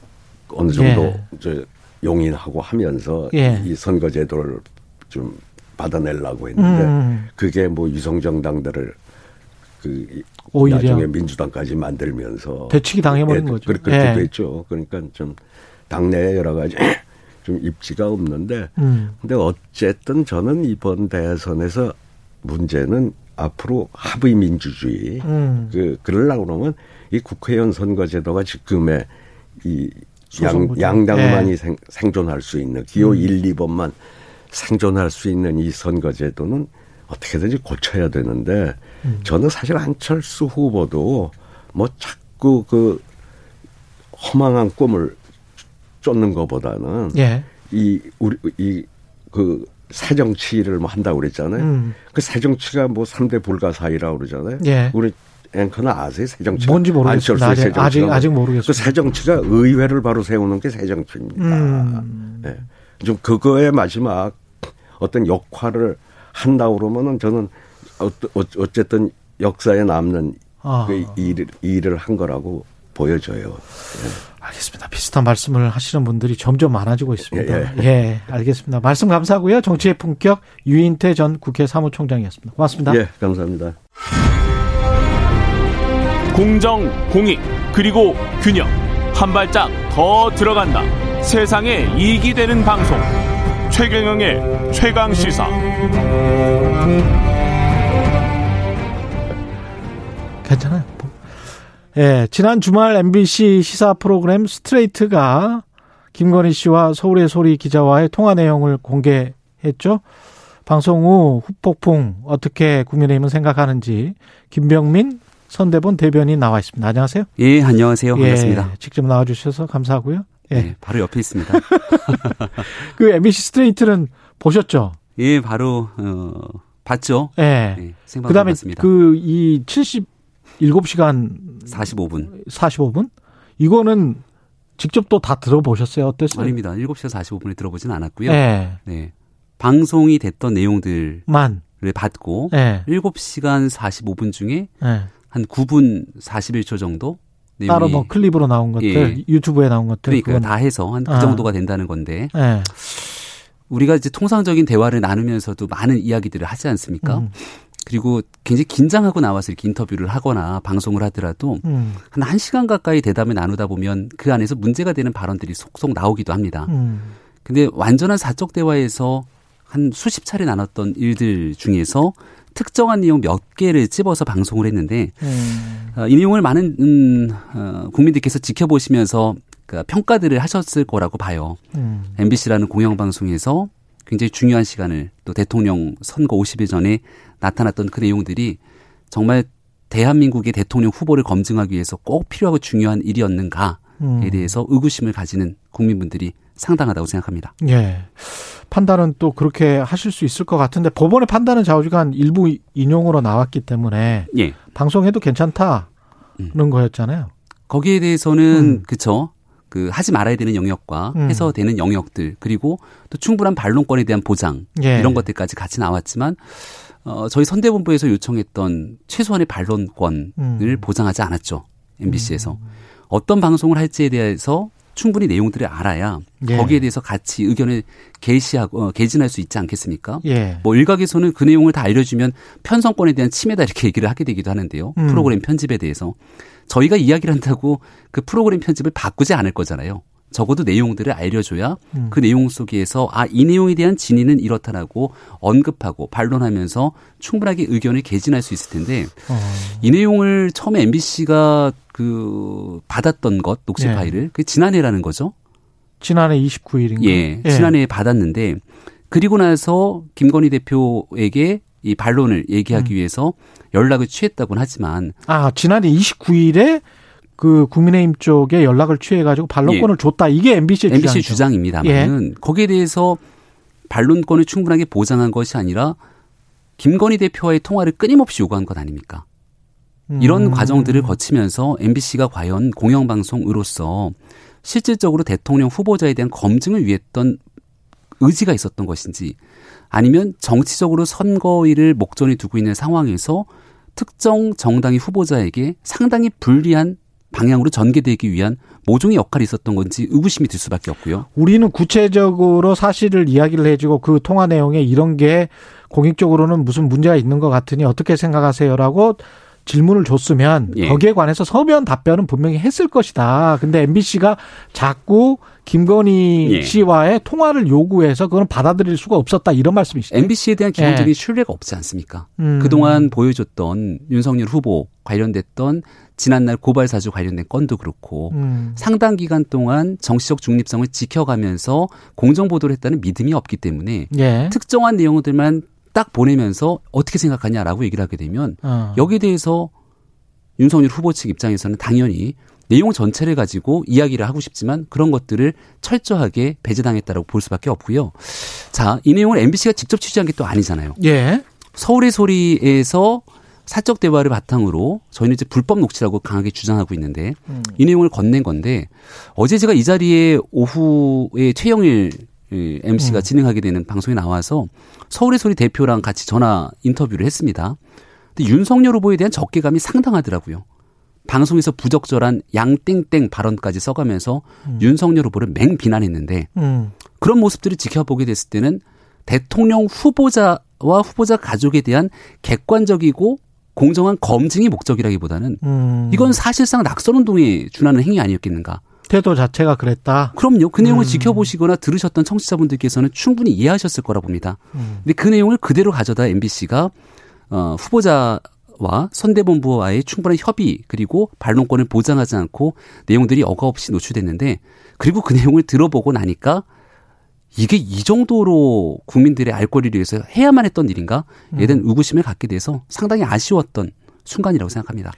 어느 정도 예. 저 용인하고 하면서 예. 이 선거 제도를 좀 받아내려고 했는데 음. 그게 뭐 위성정당들을 그 이- 오히려. 나중에 민주당까지 만들면서 대치기 당해버린 예, 거죠. 그렇- 그렇게 예. 됐죠. 그러니까 좀 당내에 여러 가지 좀 입지가 없는데 음. 근데 어쨌든 저는 이번 대선에서 문제는 앞으로 합의 민주주의 음. 그 그러려고 그러면 이 국회의원 선거제도가 지금의 이 양, 소선거죠. 양당만이 예. 생, 생존할 수 있는 기호 음. 1, 2번만 생존할 수 있는 이 선거제도는 어떻게든지 고쳐야 되는데 음. 저는 사실 안철수 후보도 뭐 자꾸 그 허망한 꿈을 쫓는 것보다는 예. 이 우리 이그 새정치를 뭐 한다고 그랬잖아요. 음. 그 새정치가 뭐 3대 불가사의라고 그러잖아요. 예. 우리 앵커는 아세요? 새정치. 뭔지 모르겠습니다. 아직- 아직- 아직 모르겠습니다. 그 새정치가 의회를 바로 세우는 게 새정치입니다. 음. 예. 좀 그거의 마지막 어떤 역할을 한다고 그러면은 저는 어쨌든 역사에 남는 아. 그 일을, 일을 한 거라고 보여져요. 알겠습니다. 비슷한 말씀을 하시는 분들이 점점 많아지고 있습니다. 예, 예, 알겠습니다. 말씀 감사하고요. 정치의 품격 유인태 전 국회 사무총장이었습니다. 고맙습니다. 예, 감사합니다. 공정, 공익, 그리고 균형. 한 발짝 더 들어간다. 세상에 이익이 되는 방송. 최경영의 최강 시사. 괜찮아요. 뭐. 예, 지난 주말 MBC 시사 프로그램 스트레이트가 김건희 씨와 서울의 소리 기자와의 통화 내용을 공개했죠. 방송 후 후폭풍 어떻게 국민의힘은 생각하는지 김병민 선대본 대변인 나와 있습니다. 안녕하세요. 예, 안녕하세요. 반갑습니다. 예, 직접 나와 주셔서 감사하고요. 예, 예, 바로 옆에 있습니다. 그 MBC 스트레이트는 보셨죠? 예, 바로 어 봤죠. 예. 예, 생방송 그다음에. 그 이 77시간 45분. 45분? 이거는 직접 또 다 들어보셨어요? 어땠어요? 아닙니다. 7시 45분에 들어보진 않았고요. 예. 네. 방송이 됐던 내용들을 만. 받고 예. 7시간 45분 중에 예. 한 9분 41초 정도 따로 뭐 클립으로 나온 것들, 예. 유튜브에 나온 것들. 그러니까 다 해서 한그 아. 정도가 된다는 건데 예. 우리가 이제 통상적인 대화를 나누면서도 많은 이야기들을 하지 않습니까? 음. 그리고 굉장히 긴장하고 나와서 이렇게 인터뷰를 하거나 방송을 하더라도 음. 한 1시간 가까이 대담을 나누다 보면 그 안에서 문제가 되는 발언들이 속속 나오기도 합니다. 음. 근데 완전한 사적 대화에서 한 수십 차례 나눴던 일들 중에서 특정한 내용 몇 개를 찝어서 방송을 했는데 음. 어, 이 내용을 많은 음, 어, 국민들께서 지켜보시면서 그 평가들을 하셨을 거라고 봐요. 음. MBC라는 공영방송에서 굉장히 중요한 시간을 또 대통령 선거 50일 전에 나타났던 그 내용들이 정말 대한민국의 대통령 후보를 검증하기 위해서 꼭 필요하고 중요한 일이었는가에 음. 대해서 의구심을 가지는 국민분들이 상당하다고 생각합니다. 예. 판단은 또 그렇게 하실 수 있을 것 같은데 법원의 판단은 좌우지간 일부 인용으로 나왔기 때문에 예. 방송해도 괜찮다는 음. 거였잖아요. 거기에 대해서는 음. 그쵸. 그 하지 말아야 되는 영역과 음. 해서 되는 영역들 그리고 또 충분한 반론권에 대한 보장 예. 이런 것들까지 같이 나왔지만 어 저희 선대본부에서 요청했던 최소한의 반론권을 음. 보장하지 않았죠. MBC에서 어떤 방송을 할지에 대해서 충분히 내용들을 알아야 예. 거기에 대해서 같이 의견을 게시하고 어, 개진할 수 있지 않겠습니까? 예. 뭐 일각에서는 그 내용을 다 알려주면 편성권에 대한 침해다 이렇게 얘기를 하게 되기도 하는데요. 음. 프로그램 편집에 대해서 저희가 이야기를 한다고 그 프로그램 편집을 바꾸지 않을 거잖아요. 적어도 내용들을 알려줘야 음. 그 내용 속에서 아 이 내용에 대한 진위는 이렇다라고 언급하고 반론하면서 충분하게 의견을 개진할 수 있을 텐데 어. 이 내용을 처음에 MBC가 그 받았던 것 녹취 네. 파일을 그 지난해라는 거죠. 지난해 29일인가? 예, 지난해에 받았는데 그리고 나서 김건희 대표에게 이 반론을 얘기하기 음. 위해서 연락을 취했다고는 하지만 아, 지난해 29일에 그 국민의힘 쪽에 연락을 취해가지고 반론권을 줬다. 이게 MBC의 MBC. 주장입니다만은 거기에 대해서 반론권을 충분하게 보장한 것이 아니라 김건희 대표와의 통화를 끊임없이 요구한 것 아닙니까? 이런 음. 과정들을 거치면서 MBC가 과연 공영방송으로서 실질적으로 대통령 후보자에 대한 검증을 위했던 의지가 있었던 것인지 아니면 정치적으로 선거일을 목전에 두고 있는 상황에서 특정 정당의 후보자에게 상당히 불리한 방향으로 전개되기 위한 모종의 역할이 있었던 건지 의구심이 들 수밖에 없고요. 우리는 구체적으로 사실을 이야기를 해주고 그 통화 내용에 이런 게 공익적으로는 무슨 문제가 있는 것 같으니 어떻게 생각하세요라고 질문을 줬으면 예. 거기에 관해서 서면 답변은 분명히 했을 것이다. 근데 MBC가 자꾸 김건희 예. 씨와의 통화를 요구해서 그건 받아들일 수가 없었다 이런 말씀이시죠. MBC에 대한 기본적인 신뢰가 없지 않습니까? 음. 그동안 보여줬던 윤석열 후보 관련됐던 지난날 고발 사주 관련된 건도 그렇고 음. 상당 기간 동안 정치적 중립성을 지켜가면서 공정 보도를 했다는 믿음이 없기 때문에 예. 특정한 내용들만 딱 보내면서 어떻게 생각하냐라고 얘기를 하게 되면 어. 여기에 대해서 윤석열 후보 측 입장에서는 당연히 내용 전체를 가지고 이야기를 하고 싶지만 그런 것들을 철저하게 배제당했다라고 볼 수밖에 없고요. 자, 이 내용을 MBC가 직접 취재한 게 또 아니잖아요. 예. 서울의 소리에서 사적 대화를 바탕으로 저희는 이제 불법 녹취라고 강하게 주장하고 있는데 음. 이 내용을 건넨 건데 어제 제가 이 자리에 오후에 최영일 예, MC가 음. 진행하게 되는 방송에 나와서 서울의 소리 대표랑 같이 전화 인터뷰를 했습니다. 근데 윤석열 후보에 대한 적개감이 상당하더라고요. 방송에서 부적절한 양땡땡 발언까지 써가면서 윤석열 후보를 맹 비난했는데 음. 그런 모습들을 지켜보게 됐을 때는 대통령 후보자와 후보자 가족에 대한 객관적이고 공정한 검증이 목적이라기보다는 음. 이건 사실상 낙선 운동에 준하는 행위 아니었겠는가? 태도 자체가 그랬다. 그럼요. 그 내용을 음. 지켜보시거나 들으셨던 청취자분들께서는 충분히 이해하셨을 거라 봅니다. 음. 근데 그 내용을 그대로 가져다 MBC가 어, 후보자 와 선대본부와의 충분한 협의 그리고 반론권을 보장하지 않고 내용들이 어가 없이 노출됐는데 그리고 그 내용을 들어보고 나니까 이게 이 정도로 국민들의 알 권리를 위해서 해야만 했던 일인가? 에 대한 의구심을 갖게 돼서 상당히 아쉬웠던 순간이라고 생각합니다.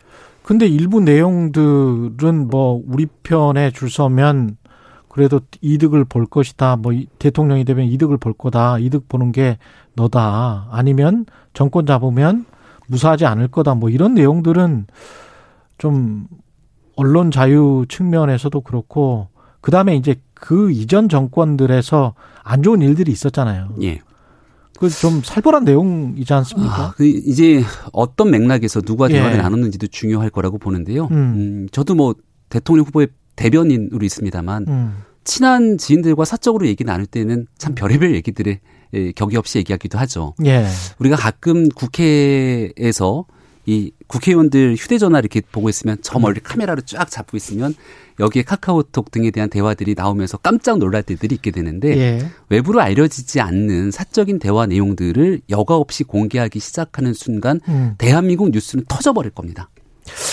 근데 일부 내용들은 뭐 우리 편에 줄 서면 그래도 이득을 볼 것이다. 뭐 이- 대통령이 되면 이득을 볼 거다. 이득 보는 게 너다. 아니면 정권 잡으면 무사하지 않을 거다. 뭐 이런 내용들은 좀 언론 자유 측면에서도 그렇고 그다음에 이제 그 이전 정권들에서 안 좋은 일들이 있었잖아요. 예. 그 좀 살벌한 내용이지 않습니까? 아, 그 이제 어떤 맥락에서 누가 예. 대화를 나눴는지도 중요할 거라고 보는데요. 음. 음, 저도 뭐 대통령 후보의 대변인으로 있습니다만 음. 친한 지인들과 사적으로 얘기 나눌 때는 참 별의별 얘기들을 예, 격이 없이 얘기하기도 하죠. 예. 우리가 가끔 국회에서 이 국회의원들 휴대전화 이렇게 보고 있으면 저 멀리 카메라로 쫙 잡고 있으면 여기에 카카오톡 등에 대한 대화들이 나오면서 깜짝 놀랄 때들이 있게 되는데 예. 외부로 알려지지 않는 사적인 대화 내용들을 여과 없이 공개하기 시작하는 순간 음. 대한민국 뉴스는 터져버릴 겁니다.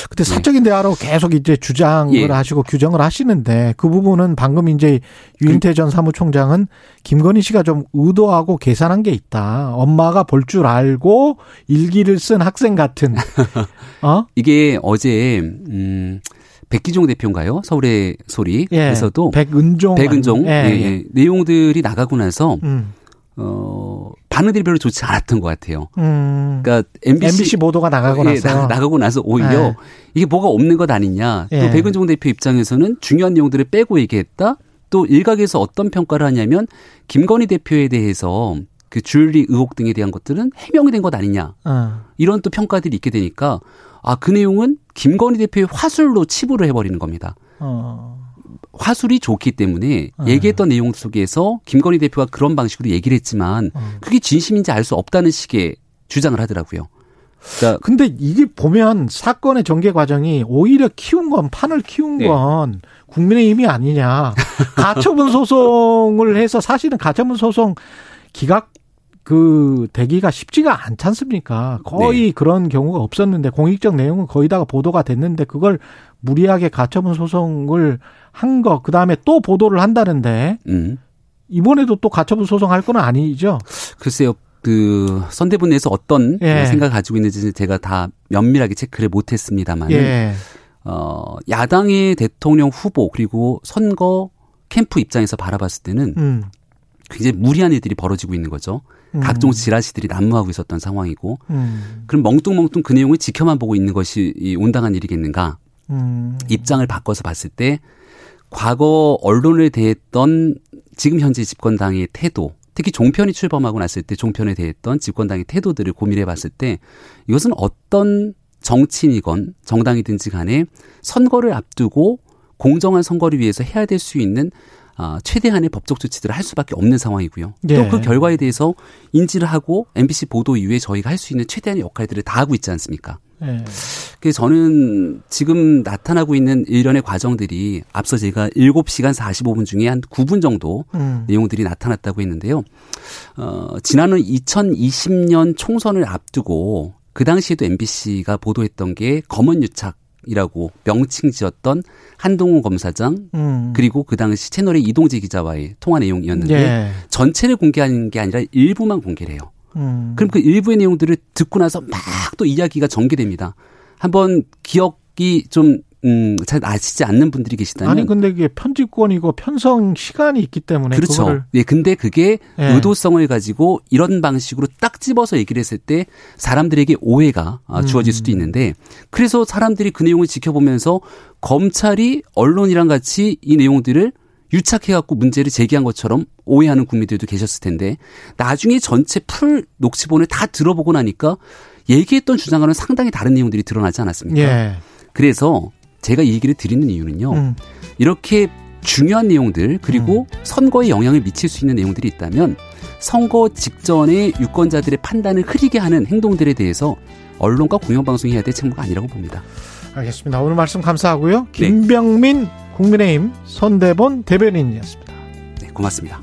근데 사적인 대화로 계속 이제 주장을 예. 하시고 규정을 하시는데 그 부분은 방금 이제 유인태 그전 사무총장은 김건희 씨가 좀 의도하고 계산한 게 있다. 엄마가 볼 줄 알고 일기를 쓴 학생 같은. 어? 이게 어제 음 백기종 대표인가요? 서울의 소리. 예. 에서도 백은종. 백은종 예, 예, 예. 예. 내용들이 나가고 나서 음. 어 반응들이 별로 좋지 않았던 것 같아요. 음. 그러니까 MBC, MBC 보도가 나가고 예, 나서 나, 가고 나서 오히려 예. 이게 뭐가 없는 것 아니냐. 예. 또 백은종 대표 입장에서는 중요한 내용들을 빼고 얘기했다. 또 일각에서 어떤 평가를 하냐면 김건희 대표에 대해서 그 줄리 의혹 등에 대한 것들은 해명이 된 것 아니냐. 어. 이런 또 평가들이 있게 되니까 아 그 내용은 김건희 대표의 화술로 치부를 해버리는 겁니다. 어. 화술이 좋기 때문에 어. 얘기했던 내용 속에서 김건희 대표가 그런 방식으로 얘기를 했지만 어. 그게 진심인지 알 수 없다는 식의 주장을 하더라고요. 그러니까 근데 이게 보면 사건의 전개 과정이 오히려 키운 건 판을 키운 네. 건 국민의힘이 아니냐. 가처분 소송을 해서 사실은 가처분 소송 기각 그 되기가 쉽지가 않지 않습니까? 거의 네. 그런 경우가 없었는데 공익적 내용은 거의 다가 보도가 됐는데 그걸 무리하게 가처분 소송을 한 거, 그 다음에 또 보도를 한다는데 음. 이번에도 또 가처분 소송할 건 아니죠? 글쎄요. 그 선대본 내에서 어떤 예. 생각을 가지고 있는지 제가 다 면밀하게 체크를 못했습니다만 예. 어, 야당의 대통령 후보 그리고 선거 캠프 입장에서 바라봤을 때는 음. 굉장히 무리한 일들이 벌어지고 있는 거죠. 음. 각종 지라시들이 난무하고 있었던 상황이고 음. 그럼 멍뚱멍뚱 그 내용을 지켜만 보고 있는 것이 이 온당한 일이겠는가? 음. 입장을 바꿔서 봤을 때 과거 언론을 대했던 지금 현재 집권당의 태도, 특히 종편이 출범하고 났을 때 종편에 대했던 집권당의 태도들을 고민해 봤을 때 이것은 어떤 정치인이건 정당이든지 간에 선거를 앞두고 공정한 선거를 위해서 해야 될 수 있는 아, 최대한의 법적 조치들을 할 수밖에 없는 상황이고요. 예. 또그 결과에 대해서 인지를 하고 MBC 보도 이후에 저희가 할 수 있는 최대한의 역할들을 다 하고 있지 않습니까? 예. 그래서 저는 지금 나타나고 있는 일련의 과정들이 앞서 제가 7시간 45분 중에 한 9분 정도 음. 내용들이 나타났다고 했는데요. 어, 지난해 2020년 총선을 앞두고 그 당시에도 MBC가 보도했던 게 검언 유착 이라고 명칭 지었던 한동훈 검사장 음. 그리고 그 당시 채널의 이동재 기자와의 통화 내용이었는데 예. 전체를 공개하는 게 아니라 일부만 공개를 해요. 음. 그럼 그 일부의 내용들을 듣고 나서 막 또 이야기가 전개됩니다. 한번 기억이 좀, 음, 잘 아시지 않는 분들이 계시다면. 아니 근데 이게 편집권이고 편성 시간이 있기 때문에 그렇죠. 예, 근데 그게 예. 의도성을 가지고 이런 방식으로 딱 집어서 얘기를 했을 때 사람들에게 오해가 아, 음. 주어질 수도 있는데 그래서 사람들이 그 내용을 지켜보면서 검찰이 언론이랑 같이 이 내용들을 유착해갖고 문제를 제기한 것처럼 오해하는 국민들도 계셨을 텐데 나중에 전체 풀 녹취본을 다 들어보고 나니까 얘기했던 주장과는 상당히 다른 내용들이 드러나지 않았습니까? 예. 그래서 제가 이 얘기를 드리는 이유는요. 음. 이렇게 중요한 내용들 그리고 선거에 영향을 미칠 수 있는 내용들이 있다면 선거 직전에 유권자들의 판단을 흐리게 하는 행동들에 대해서 언론과 공영방송이 해야 될 책무가 아니라고 봅니다. 알겠습니다. 오늘 말씀 감사하고요. 네. 김병민 국민의힘 선대본 대변인이었습니다. 네, 고맙습니다.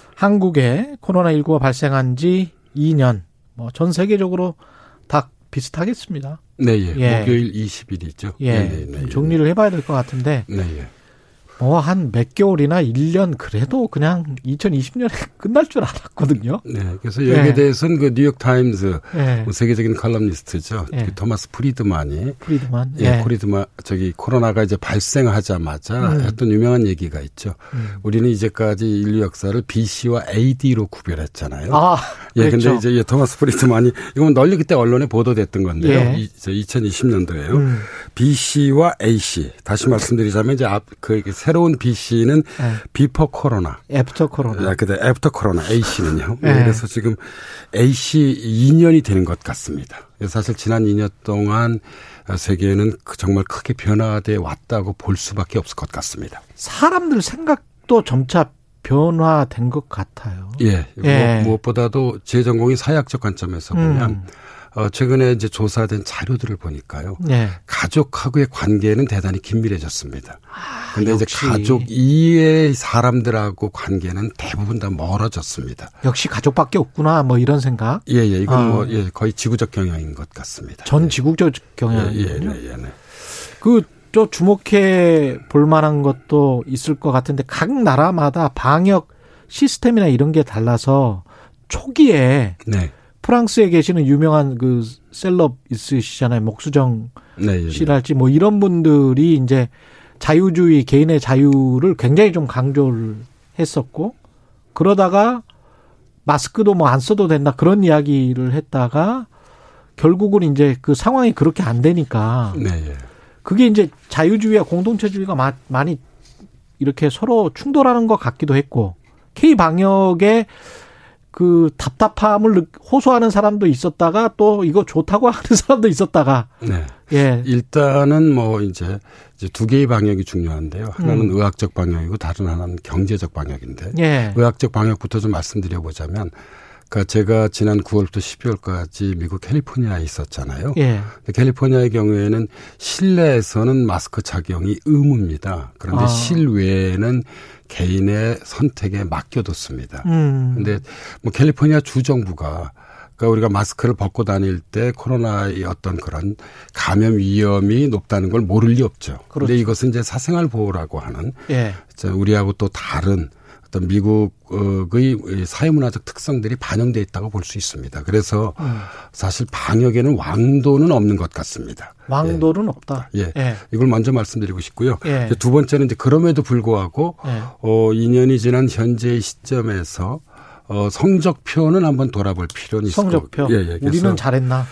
한국에 코로나19가 발생한 지 2년, 뭐 전 세계적으로 다 비슷하겠습니다. 네, 예. 예. 목요일 20일이죠. 예, 네, 네, 좀 네. 정리를 해봐야 될 것 같은데 네, 예. 뭐 한 몇 개월이나 1년 그래도 그냥 2020년에 끝날 줄 알았거든요. 네. 그래서 여기에 네. 대해서는 그 뉴욕 타임즈 예. 뭐 세계적인 칼럼니스트죠. 예. 그 토마스 프리드만이 프리드만. 예, 예. 코리드마 저기 코로나가 이제 발생하자마자 음. 했던 유명한 얘기가 있죠. 음. 우리는 이제까지 인류 역사를 BC와 AD로 구별했잖아요. 아, 예, 그렇죠. 근데 이제 이 토마스 프리드만이 이건 널리 그때 언론에 보도됐던 건데요. 예. 이, 2020년도에요. 음. BC와 AC 다시 말씀드리자면 이제 앞그 새 로운 BC는 예. before 코로나. after 코로나. 야, 근데 after 코로나 AC는요. 네. 그래서 지금 AC 2년이 되는 것 같습니다. 사실 지난 2년 동안 세계는 그 정말 크게 변화돼 왔다고 볼 수밖에 없을 것 같습니다. 사람들 생각도 점차 변화된 것 같아요. 예. 예. 무엇, 무엇보다도 제 전공이 사회학적 관점에서 보면 음. 어, 최근에 이제 조사된 자료들을 보니까요. 예. 가족하고의 관계는 대단히 긴밀해졌습니다. 근데 이제 아, 역시. 가족 이외의 사람들하고 관계는 대부분 다 멀어졌습니다. 역시 가족밖에 없구나 뭐 이런 생각. 예, 예. 이건 아. 뭐, 예, 거의 지구적 경향인 것 같습니다. 전 예. 지국적 예, 예, 경향이거든요. 네, 예, 네. 그저 주목해 볼 만한 것도 있을 것 같은데 각 나라마다 방역 시스템이나 이런 게 달라서 초기에 네. 프랑스에 계시는 유명한 그 셀럽 있으시잖아요. 목수정 네, 예, 네. 씨랄지 뭐 이런 분들이 이제 자유주의 개인의 자유를 굉장히 좀 강조를 했었고 그러다가 마스크도 뭐 안 써도 된다 그런 이야기를 했다가 결국은 이제 그 상황이 그렇게 안 되니까 네, 예. 그게 이제 자유주의와 공동체주의가 마- 많이 이렇게 서로 충돌하는 것 같기도 했고 K 방역에 그 답답함을 느- 호소하는 사람도 있었다가 또 이거 좋다고 하는 사람도 있었다가 네. 예 일단은 뭐 이제, 이제 두 개의 방역이 중요한데요. 하나는 음. 의학적 방역이고 다른 하나는 경제적 방역인데. 예. 의학적 방역부터 좀 말씀드려 보자면 그러니까 제가 지난 9월부터 12월까지 미국 캘리포니아에 있었잖아요. 예. 캘리포니아의 경우에는 실내에서는 마스크 착용이 의무입니다. 그런데 아. 실외에는 개인의 선택에 맡겨뒀습니다. 음. 근데 뭐 캘리포니아 주 정부가 그러니까 우리가 마스크를 벗고 다닐 때 코로나의 어떤 그런 감염 위험이 높다는 걸 모를 리 없죠. 그렇죠. 근데 이것은 이제 사생활 보호라고 하는 예. 우리하고 또 다른 어떤 미국의 이 사회문화적 특성들이 반영돼 있다고 볼 수 있습니다. 그래서 음. 사실 방역에는 왕도는 없는 것 같습니다. 왕도는 없다. 예. 예. 이걸 먼저 말씀드리고 싶고요. 예. 두 번째는 이제 그럼에도 불구하고 예. 어 2년이 지난 현재의 시점에서 어 성적표는 한번 돌아볼 필요는 있을 성적표. 거- 예, 예. 우리는 잘했나?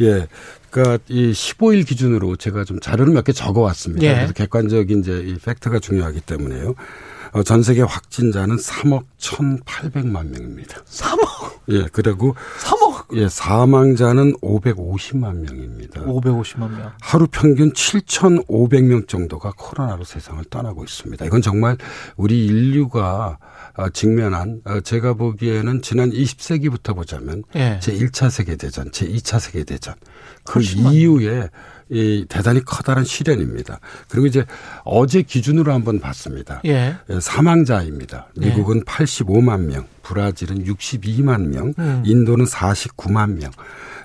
예. 그러니까 이 15일 기준으로 제가 좀 자료를 몇 개 적어 왔습니다. 예. 그래서 객관적인 이제 이 팩트가 중요하기 때문에요. 어, 전 세계 확진자는 3억 1,800만 명입니다. 3억. 예, 그리고 3억. 예, 사망자는 550만 명입니다. 550만 명. 하루 평균 7,500명 정도가 코로나로 세상을 떠나고 있습니다. 이건 정말 우리 인류가 어, 직면한 어, 제가 보기에는 지난 20세기부터 보자면 예. 제 1차 세계 대전, 제 2차 세계 대전 그 훨씬 많네. 이후에 이 대단히 커다란 시련입니다. 그리고 이제 어제 기준으로 한번 봤습니다. 예. 예, 사망자입니다. 미국은 85만 명, 브라질은 62만 명, 음. 인도는 49만 명,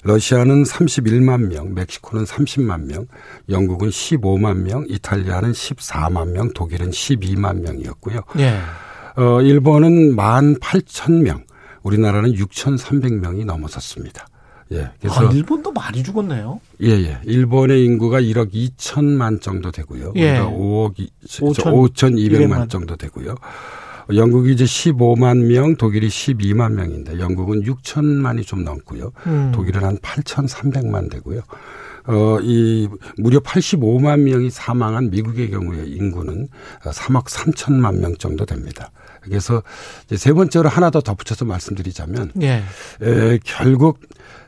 러시아는 31만 명, 멕시코는 30만 명, 영국은 15만 명, 이탈리아는 14만 명, 독일은 12만 명이었고요. 예. 어, 일본은 1만 8천 명, 우리나라는 6,300명이 넘어섰습니다. 예. 그래서 아, 일본도 많이 죽었네요. 예, 예. 일본의 인구가 1억 2천만 정도 되고요. 예. 우리가 5억 5천 5,200만 정도 되고요. 영국이 이제 15만 명, 독일이 12만 명인데 영국은 6천만이 좀 넘고요. 음. 독일은 한 8,300만 되고요. 어, 이 무려 85만 명이 사망한 미국의 경우에 인구는 3억 3천만 명 정도 됩니다. 그래서 세 번째로 하나 더 덧붙여서 말씀드리자면 예. 에, 결국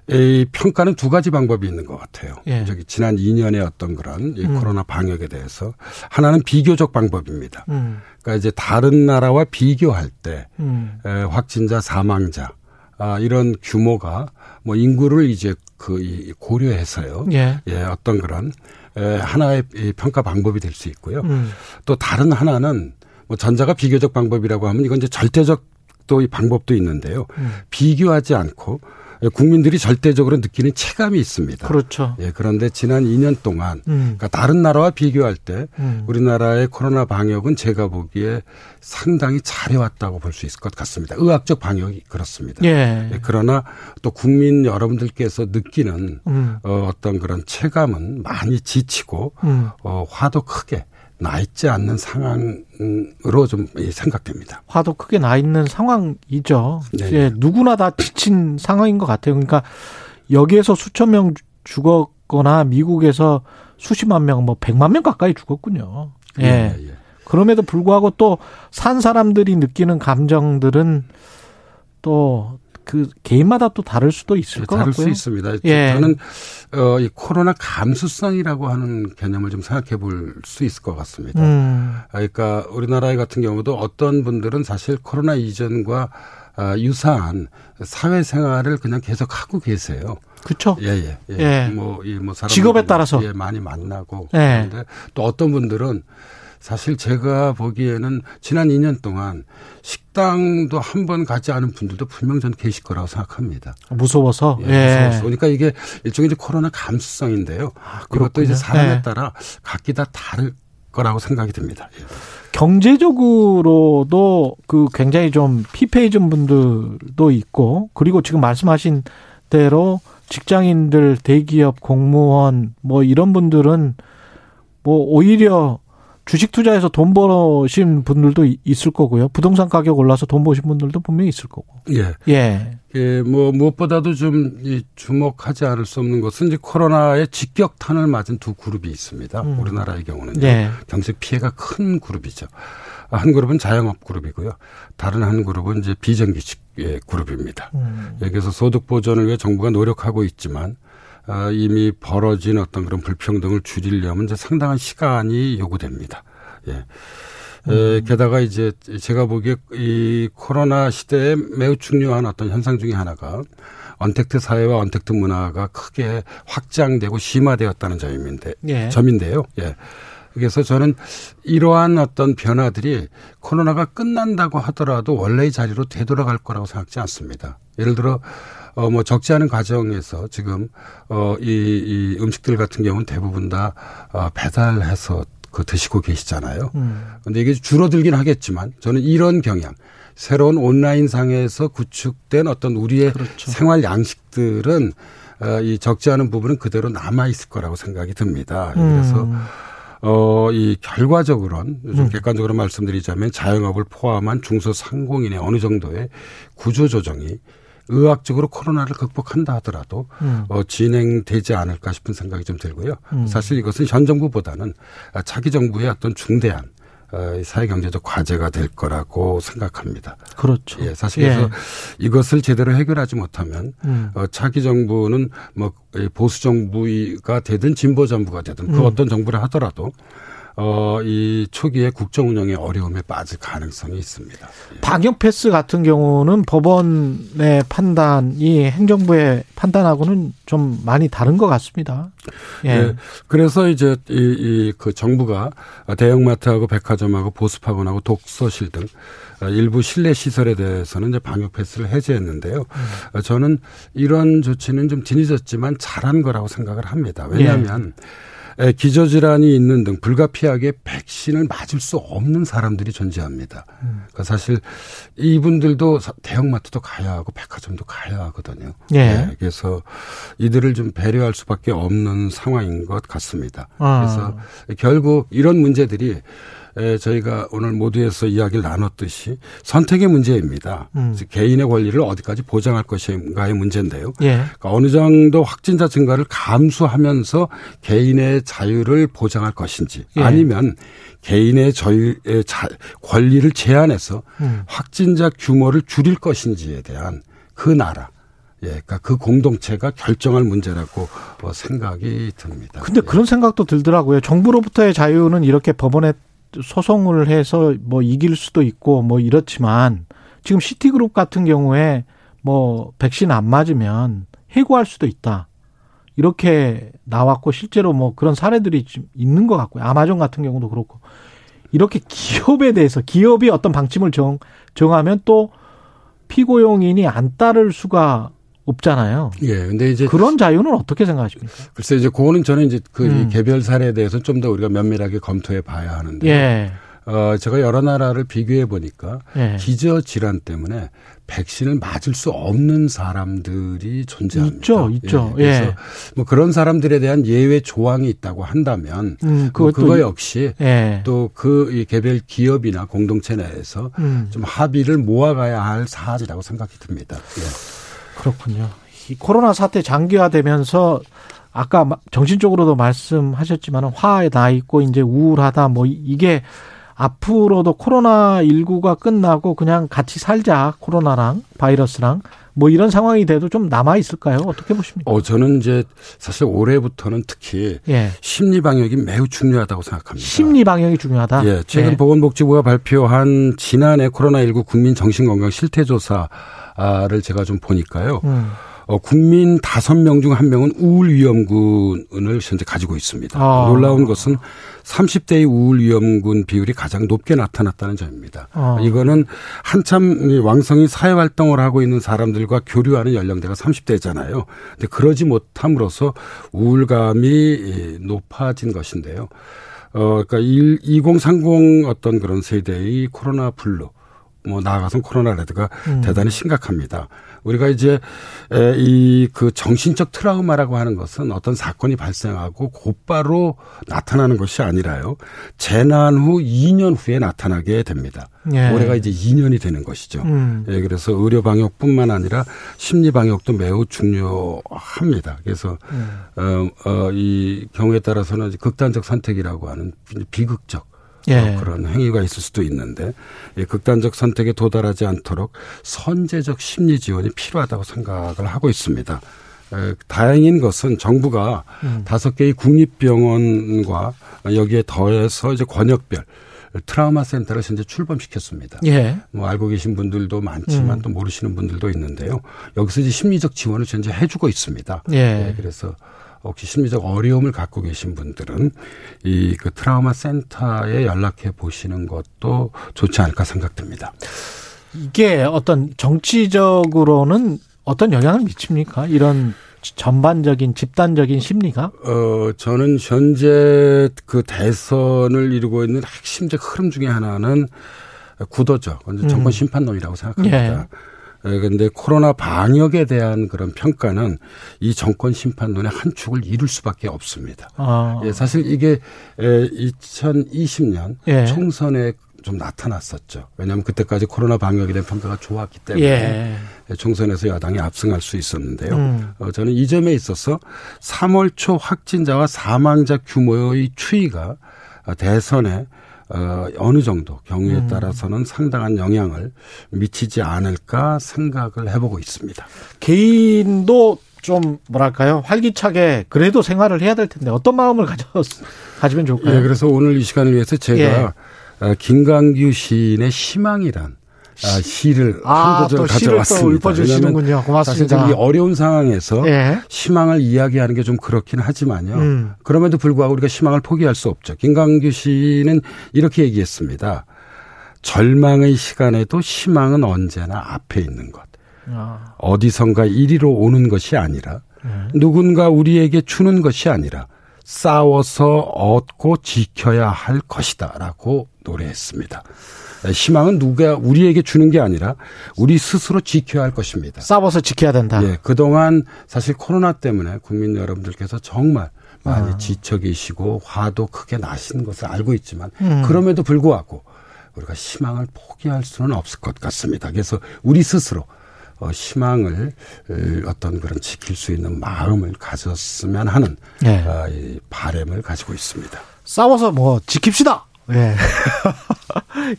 이 평가는 두 가지 방법이 있는 것 같아요. 예. 저기 지난 2년의 어떤 그런 이 음. 코로나 방역에 대해서 하나는 비교적 방법입니다. 음. 그러니까 이제 다른 나라와 비교할 때 음. 에, 확진자, 사망자 아, 이런 규모가 뭐 인구를 이제 그 이, 고려해서요. 예. 예, 어떤 그런 에, 하나의 이 평가 방법이 될 수 있고요. 음. 또 다른 하나는 뭐 전자가 비교적 방법이라고 하면 이건 이제 절대적 또 이 방법도 있는데요. 음. 비교하지 않고 국민들이 절대적으로 느끼는 체감이 있습니다. 그렇죠. 예, 그런데 지난 2년 동안 음. 그러니까 다른 나라와 비교할 때 음. 우리나라의 코로나 방역은 제가 보기에 상당히 잘해왔다고 볼 수 있을 것 같습니다. 의학적 방역이 그렇습니다. 예. 예, 그러나 또 국민 여러분들께서 느끼는 음. 어, 어떤 그런 체감은 많이 지치고 음. 어, 화도 크게 나 있지 않는 상황으로 좀 예, 생각됩니다. 화도 크게 나 있는 상황이죠. 네. 예, 누구나 다 지친 상황인 것 같아요. 그러니까 여기에서 수천 명 죽었거나 미국에서 수십만 명, 뭐 백만 명 가까이 죽었군요. 예. 예. 그럼에도 불구하고 또 산 사람들이 느끼는 감정들은 또 그 개인마다 또 다를 수도 있을 것 다를 같고요. 수 있습니다. 예. 저는 어, 이 코로나 감수성이라고 하는 개념을 좀 생각해 볼 수 있을 것 같습니다. 음. 아, 그러니까 우리나라 같은 경우도 어떤 분들은 사실 코로나 이전과 아, 유사한 사회생활을 그냥 계속 하고 계세요. 그렇죠. 예, 예, 예. 예. 뭐, 이, 뭐, 직업에 따라서. 예, 많이 만나고. 예. 그런데 또 어떤 분들은 사실 제가 보기에는 지난 2년 동안 식당도 한 번 가지 않은 분들도 분명 저는 계실 거라고 생각합니다. 무서워서. 예, 예. 무서워서. 그러니까 이게 일종의 이제 코로나 감수성인데요. 그것도 그렇군요. 이제 사람에 예. 따라 각기 다 다를 거라고 생각이 듭니다. 예. 경제적으로도 그 굉장히 좀 피폐해진 분들도 있고 그리고 지금 말씀하신 대로 직장인들, 대기업, 공무원 뭐 이런 분들은 뭐 오히려 주식 투자해서 돈 버신 분들도 이- 있을 거고요. 부동산 가격 올라서 돈 버신 분들도 분명히 있을 거고. 예. 예. 예, 뭐 무엇보다도 좀 이 주목하지 않을 수 없는 것은 이제 코로나의 직격탄을 맞은 두 그룹이 있습니다. 음. 우리나라의 경우는 예. 경제 피해가 큰 그룹이죠. 한 그룹은 자영업 그룹이고요. 다른 한 그룹은 이제 비정규직 의 그룹입니다. 음. 여기서 소득 보전을 위해 정부가 노력하고 있지만 아, 이미 벌어진 어떤 그런 불평등을 줄이려면 이제 상당한 시간이 요구됩니다. 예. 에, 게다가 이제 제가 보기에 이 코로나 시대에 매우 중요한 어떤 현상 중에 하나가 언택트 사회와 언택트 문화가 크게 확장되고 심화되었다는 점인데 예. 점인데요. 예. 그래서 저는 이러한 어떤 변화들이 코로나가 끝난다고 하더라도 원래의 자리로 되돌아갈 거라고 생각지 않습니다. 예를 들어 어 뭐 적지 않은 과정에서 지금 어 이 이 음식들 같은 경우는 대부분 다 어, 배달해서 그 드시고 계시잖아요. 음. 근데 이게 줄어들긴 하겠지만 저는 이런 경향 새로운 온라인 상에서 구축된 어떤 우리의 그렇죠. 생활 양식들은 어, 이 적지 않은 부분은 그대로 남아 있을 거라고 생각이 듭니다. 그래서 음. 어, 이 결과적으로는 좀 음. 객관적으로 말씀드리자면 자영업을 포함한 중소상공인의 어느 정도의 구조 조정이 의학적으로 코로나를 극복한다 하더라도 음. 어, 진행되지 않을까 싶은 생각이 좀 들고요. 음. 사실 이것은 현 정부보다는 아, 차기 정부의 어떤 중대한 어, 이 사회경제적 과제가 될 거라고 생각합니다. 그렇죠. 예, 사실 그래서 이것을 제대로 해결하지 못하면 음. 어, 차기 정부는 뭐이 보수 정부가 되든 진보 정부가 되든 그 음. 어떤 정부를 하더라도 어, 이 초기에 국정 운영의 어려움에 빠질 가능성이 있습니다. 예. 방역 패스 같은 경우는 법원의 판단이 행정부의 판단하고는 좀 많이 다른 것 같습니다. 예. 예. 그래서 이제 이, 이, 그 정부가 대형마트하고 백화점하고 보습학원하고 독서실 등 일부 실내 시설에 대해서는 이제 방역 패스를 해제했는데요. 어, 저는 이런 조치는 좀 뒤늦었지만 잘한 거라고 생각을 합니다. 왜냐하면 에, 기저질환이 있는 등 불가피하게 백신을 맞을 수 없는 사람들이 존재합니다. 그러니까 사실 이분들도 사- 대형마트도 가야 하고 백화점도 가야 하거든요. 예. 네, 그래서 이들을 좀 배려할 수밖에 없는 상황인 것 같습니다. 아. 그래서 결국 이런 문제들이 에, 저희가 오늘 모두에서 이야기를 나눴듯이 선택의 문제입니다. 음. 즉 개인의 권리를 어디까지 보장할 것인가의 문제인데요. 예. 그러니까 어느 정도 확진자 증가를 감수하면서 개인의 자유를 보장할 것인지 예. 아니면 개인의 저유의 자, 권리를 제한해서 음. 확진자 규모를 줄일 것인지에 대한 그 나라, 예, 그러니까 그 공동체가 결정할 문제라고 어, 생각이 듭니다. 근데 예. 그런 생각도 들더라고요. 정부로부터의 자유는 이렇게 법원에 소송을 해서 뭐 이길 수도 있고 뭐 이렇지만 지금 시티그룹 같은 경우에 뭐 백신 안 맞으면 해고할 수도 있다. 이렇게 나왔고 실제로 뭐 그런 사례들이 좀 있는 것 같고요. 아마존 같은 경우도 그렇고 이렇게 기업에 대해서 기업이 어떤 방침을 정 정하면 또 피고용인이 안 따를 수가 없잖아요. 예. 근데 이제 그런 자유는 어떻게 생각하십니까? 글쎄 이제 그거는 저는 이제 그 음. 개별 사례에 대해서 좀 더 우리가 면밀하게 검토해 봐야 하는데 예. 어 제가 여러 나라를 비교해 보니까 예. 기저 질환 때문에 백신을 맞을 수 없는 사람들이 존재합니다. 있죠, 있죠. 예, 그래서 예. 뭐 그런 사람들에 대한 예외 조항이 있다고 한다면 음, 뭐 그것도 그거 이- 역시 예. 또그 개별 기업이나 공동체 내에서 음. 좀 합의를 모아가야 할 사안이라고 생각이 듭니다. 예. 그렇군요. 이 코로나 사태 장기화되면서 아까 마- 정신적으로도 말씀하셨지만 화에 나 있고 이제 우울하다 뭐 이- 이게 앞으로도 코로나 19가 끝나고 그냥 같이 살자 코로나랑 바이러스랑 뭐 이런 상황이 돼도 좀 남아 있을까요? 어떻게 보십니까? 어 저는 이제 사실 올해부터는 특히 예. 심리 방역이 매우 중요하다고 생각합니다. 심리 방역이 중요하다. 예, 최근 예. 보건복지부가 발표한 지난해 코로나19 국민 정신건강 실태조사 를 제가 좀 보니까요. 음. 어, 국민 다섯 명 중 한 명은 우울 위험군을 현재 가지고 있습니다. 아. 놀라운 것은 30대의 우울 위험군 비율이 가장 높게 나타났다는 점입니다. 아. 이거는 한참 이 왕성히 사회 활동을 하고 있는 사람들과 교류하는 연령대가 30대잖아요. 근데 그러지 못함으로써 우울감이 이, 높아진 것인데요. 어, 그러니까 2030 어떤 그런 세대의 코로나 블루 뭐 나아가서 코로나 레드가 음. 대단히 심각합니다. 우리가 이제 이 그 정신적 트라우마라고 하는 것은 어떤 사건이 발생하고 곧바로 나타나는 것이 아니라요. 재난 후 2년 후에 나타나게 됩니다. 예. 올해가 이제 2년이 되는 것이죠. 음. 예, 그래서 의료 방역뿐만 아니라 심리 방역도 매우 중요합니다. 그래서 음. 어, 어, 이 경우에 따라서는 극단적 선택이라고 하는 비극적 예. 어, 그런 행위가 있을 수도 있는데 이 극단적 선택에 도달하지 않도록 선제적 심리 지원이 필요하다고 생각을 하고 있습니다. 에, 다행인 것은 정부가 음. 다섯 개의 국립병원과 여기에 더해서 이제 권역별 트라우마 센터를 현재 출범시켰습니다. 예. 뭐 알고 계신 분들도 많지만 음. 또 모르시는 분들도 있는데요. 여기서 이제 심리적 지원을 현재 해주고 있습니다. 예. 네, 그래서 혹시 심리적 어려움을 갖고 계신 분들은 이 그 트라우마 센터에 연락해 보시는 것도 좋지 않을까 생각됩니다. 이게 어떤 정치적으로는 어떤 영향을 미칩니까? 이런 전반적인 집단적인 심리가? 어, 저는 현재 그 대선을 이루고 있는 핵심적 흐름 중에 하나는 구도죠. 음. 정권 심판론이라고 생각합니다. 예. 에, 근데 코로나 방역에 대한 그런 평가는 이 정권 심판론의 한 축을 이룰 수밖에 없습니다. 아. 예, 사실 이게 에, 2020년 예. 총선에 좀 나타났었죠. 왜냐하면 그때까지 코로나 방역에 대한 평가가 좋았기 때문에 예. 총선에서 야당이 압승할 수 있었는데요. 음. 어, 저는 이 점에 있어서 3월 초 확진자와 사망자 규모의 추이가 어, 대선에 어, 어느 정도 경우에 음. 따라서는 상당한 영향을 미치지 않을까 생각을 해보고 있습니다. 개인도 좀 뭐랄까요 활기차게 그래도 생활을 해야 될 텐데 어떤 마음을 가져 가지면 좋을까요? 예, 그래서 오늘 이 시간을 위해서 제가 예. 어, 김광규 시인의 희망이란 아, 시를 아, 한 구절 또 시를 또 가져왔습니다. 읊어주시는군요. 고맙습니다. 사실 이 어려운 상황에서 예. 희망을 이야기하는 게 좀 그렇긴 하지만요. 음. 그럼에도 불구하고 우리가 희망을 포기할 수 없죠. 김광규 씨는 이렇게 얘기했습니다. 절망의 시간에도 희망은 언제나 앞에 있는 것. 아, 어디선가 이리로 오는 것이 아니라 누군가 우리에게 주는 것이 아니라 싸워서 얻고 지켜야 할 것이다라고 노래했습니다. 희망은 누가 우리에게 주는 게 아니라 우리 스스로 지켜야 할 것입니다. 싸워서 지켜야 된다. 예, 그동안 사실 코로나 때문에 국민 여러분들께서 정말 많이 아. 지쳐 계시고 화도 크게 나시는 것을 알고 있지만 음. 그럼에도 불구하고 우리가 희망을 포기할 수는 없을 것 같습니다. 그래서 우리 스스로 어, 희망을 어, 어떤 그런 지킬 수 있는 마음을 가졌으면 하는 예. 어, 이 바램을 가지고 있습니다. 싸워서 뭐 지킵시다. 예.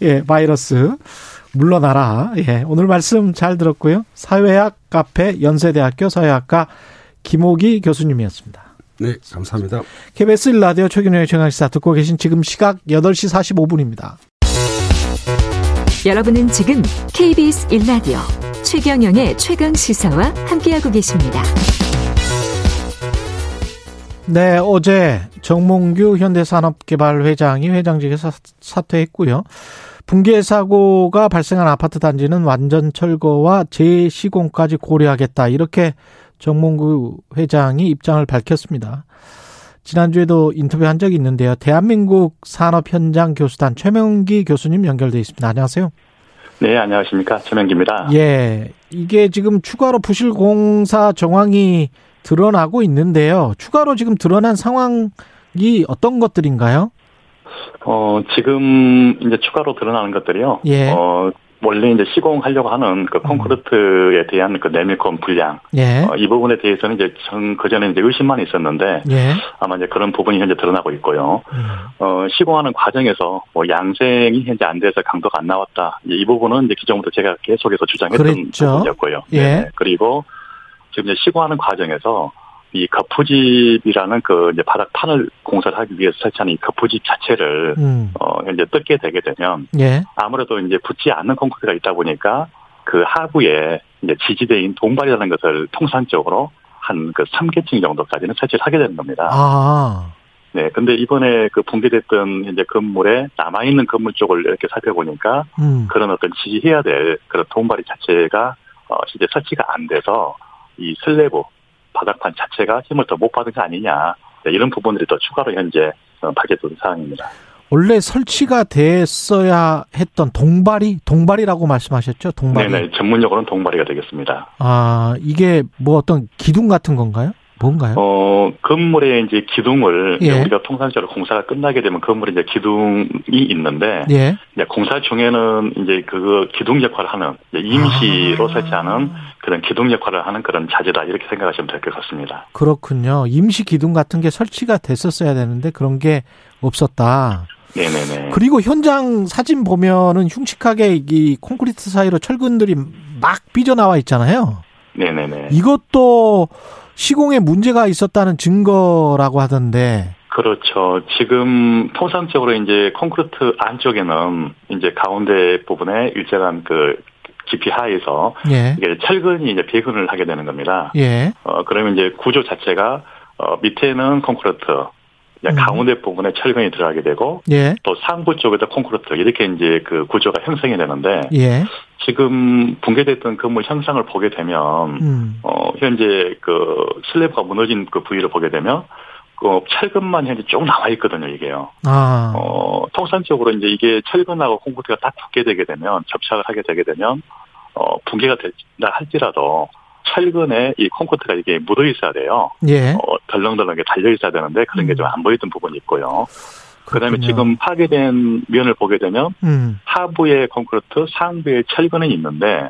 예, 바이러스 물러나라. 예, 오늘 말씀 잘 들었고요. 사회학 카페 연세대학교 사회학과 김호기 교수님이었습니다. 네, 감사합니다. KBS 1라디오 최경영의 최강시사 듣고 계신 지금 시각 8시 45분입니다. 여러분은 지금 KBS 1라디오 최경영의 최강 시사와 함께하고 계십니다. 네, 어제 정몽규 현대산업개발회장이 회장직에서 사- 사퇴했고요. 붕괴 사고가 발생한 아파트 단지는 완전 철거와 재시공까지 고려하겠다. 이렇게 정몽구 회장이 입장을 밝혔습니다. 지난주에도 인터뷰한 적이 있는데요. 대한민국 산업 현장 교수단 최명기 교수님 연결돼 있습니다. 안녕하세요. 네, 안녕하십니까. 최명기입니다. 예. 이게 지금 추가로 부실 공사 정황이 드러나고 있는데요. 추가로 지금 드러난 상황이 어떤 것들인가요? 어, 지금 이제 추가로 드러나는 것들이요. 예. 어, 원래 이제 시공하려고 하는 그 콘크리트에 대한 그 내밀권 분량. 예. 어, 이 부분에 대해서는 이제 전 그 전에 이제 의심만 있었는데 예. 아마 이제 그런 부분이 현재 드러나고 있고요. 음. 어, 시공하는 과정에서 뭐 양생이 현재 안 돼서 강도가 안 나왔다. 이 부분은 이제 기존부터 제가 계속해서 주장했던 그랬죠. 부분이었고요. 예. 네. 그리고 지금 이제 시공하는 과정에서 이 거푸집이라는 그 이제 바닥 판을 공사를 하기 위해서 설치하는 이 거푸집 자체를 음. 어 현재 뜯게 되게 되면 예. 아무래도 이제 붙지 않는 콘크리트가 있다 보니까 그 하부에 이제 지지대인 동발이라는 것을 통상적으로 한 그 3계층 정도까지는 설치를 하게 되는 겁니다. 아. 네. 근데 이번에 그 붕괴됐던 이제 건물에 남아있는 건물 쪽을 이렇게 살펴보니까 음. 그런 어떤 지지해야 될 그런 동발이 자체가 어 실제 설치가 안 돼서 이 슬래브 바닥판 자체가 힘을 더 못 받은 거 아니냐 네, 이런 부분들이 더 추가로 현재 어, 밝혀진 사항입니다. 원래 설치가 됐어야 했던 동발이 동발이라고 말씀하셨죠? 동발이. 네네 전문용어로는 동발이가 되겠습니다. 아, 이게 뭐 어떤 기둥 같은 건가요? 뭔가요? 어 건물의 이제 기둥을 예. 우리가 통상적으로 공사가 끝나게 되면 건물에 이제 기둥이 있는데 예. 이제 공사 중에는 이제 그 기둥 역할을 하는 임시로 아. 설치하는 그런 기둥 역할을 하는 그런 자재다 이렇게 생각하시면 될 것 같습니다. 그렇군요. 임시 기둥 같은 게 설치가 됐었어야 되는데 그런 게 없었다. 네네네. 그리고 현장 사진 보면은 흉측하게 이 콘크리트 사이로 철근들이 막 삐져나와 있잖아요. 네네네. 이것도 시공에 문제가 있었다는 증거라고 하던데. 그렇죠. 지금 통상적으로 이제 콘크리트 안쪽에는 이제 가운데 부분에 일정한 그 깊이 하에서 예. 이게 철근이 이제 배근을 하게 되는 겁니다. 예. 어 그러면 이제 구조 자체가 어 밑에는 콘크리트, 이제 음. 가운데 부분에 철근이 들어가게 되고 예. 또 상부 쪽에도 콘크리트 이렇게 이제 그 구조가 형성이 되는데 예. 지금 붕괴됐던 건물 형상을 보게 되면 음. 어 현재 그 슬래브가 무너진 그 부위를 보게 되면 그 철근만 현재 쭉 나와 있거든요 이게요. 아. 어 통상적으로 이제 이게 철근하고 콘크리트가 딱 붙게 되게 되면 접착을 하게 되게 되면 어 붕괴가 된다 할지라도 철근에 이 콘크리트가 이게 묻어 있어야 돼요. 예. 어, 덜렁덜렁하게 달려 있어야 되는데 그런 게 좀 안 보였던 부분이 있고요. 그다음에 그렇군요. 지금 파괴된 면을 보게 되면 음. 하부에 콘크리트, 상부에 철근은 있는데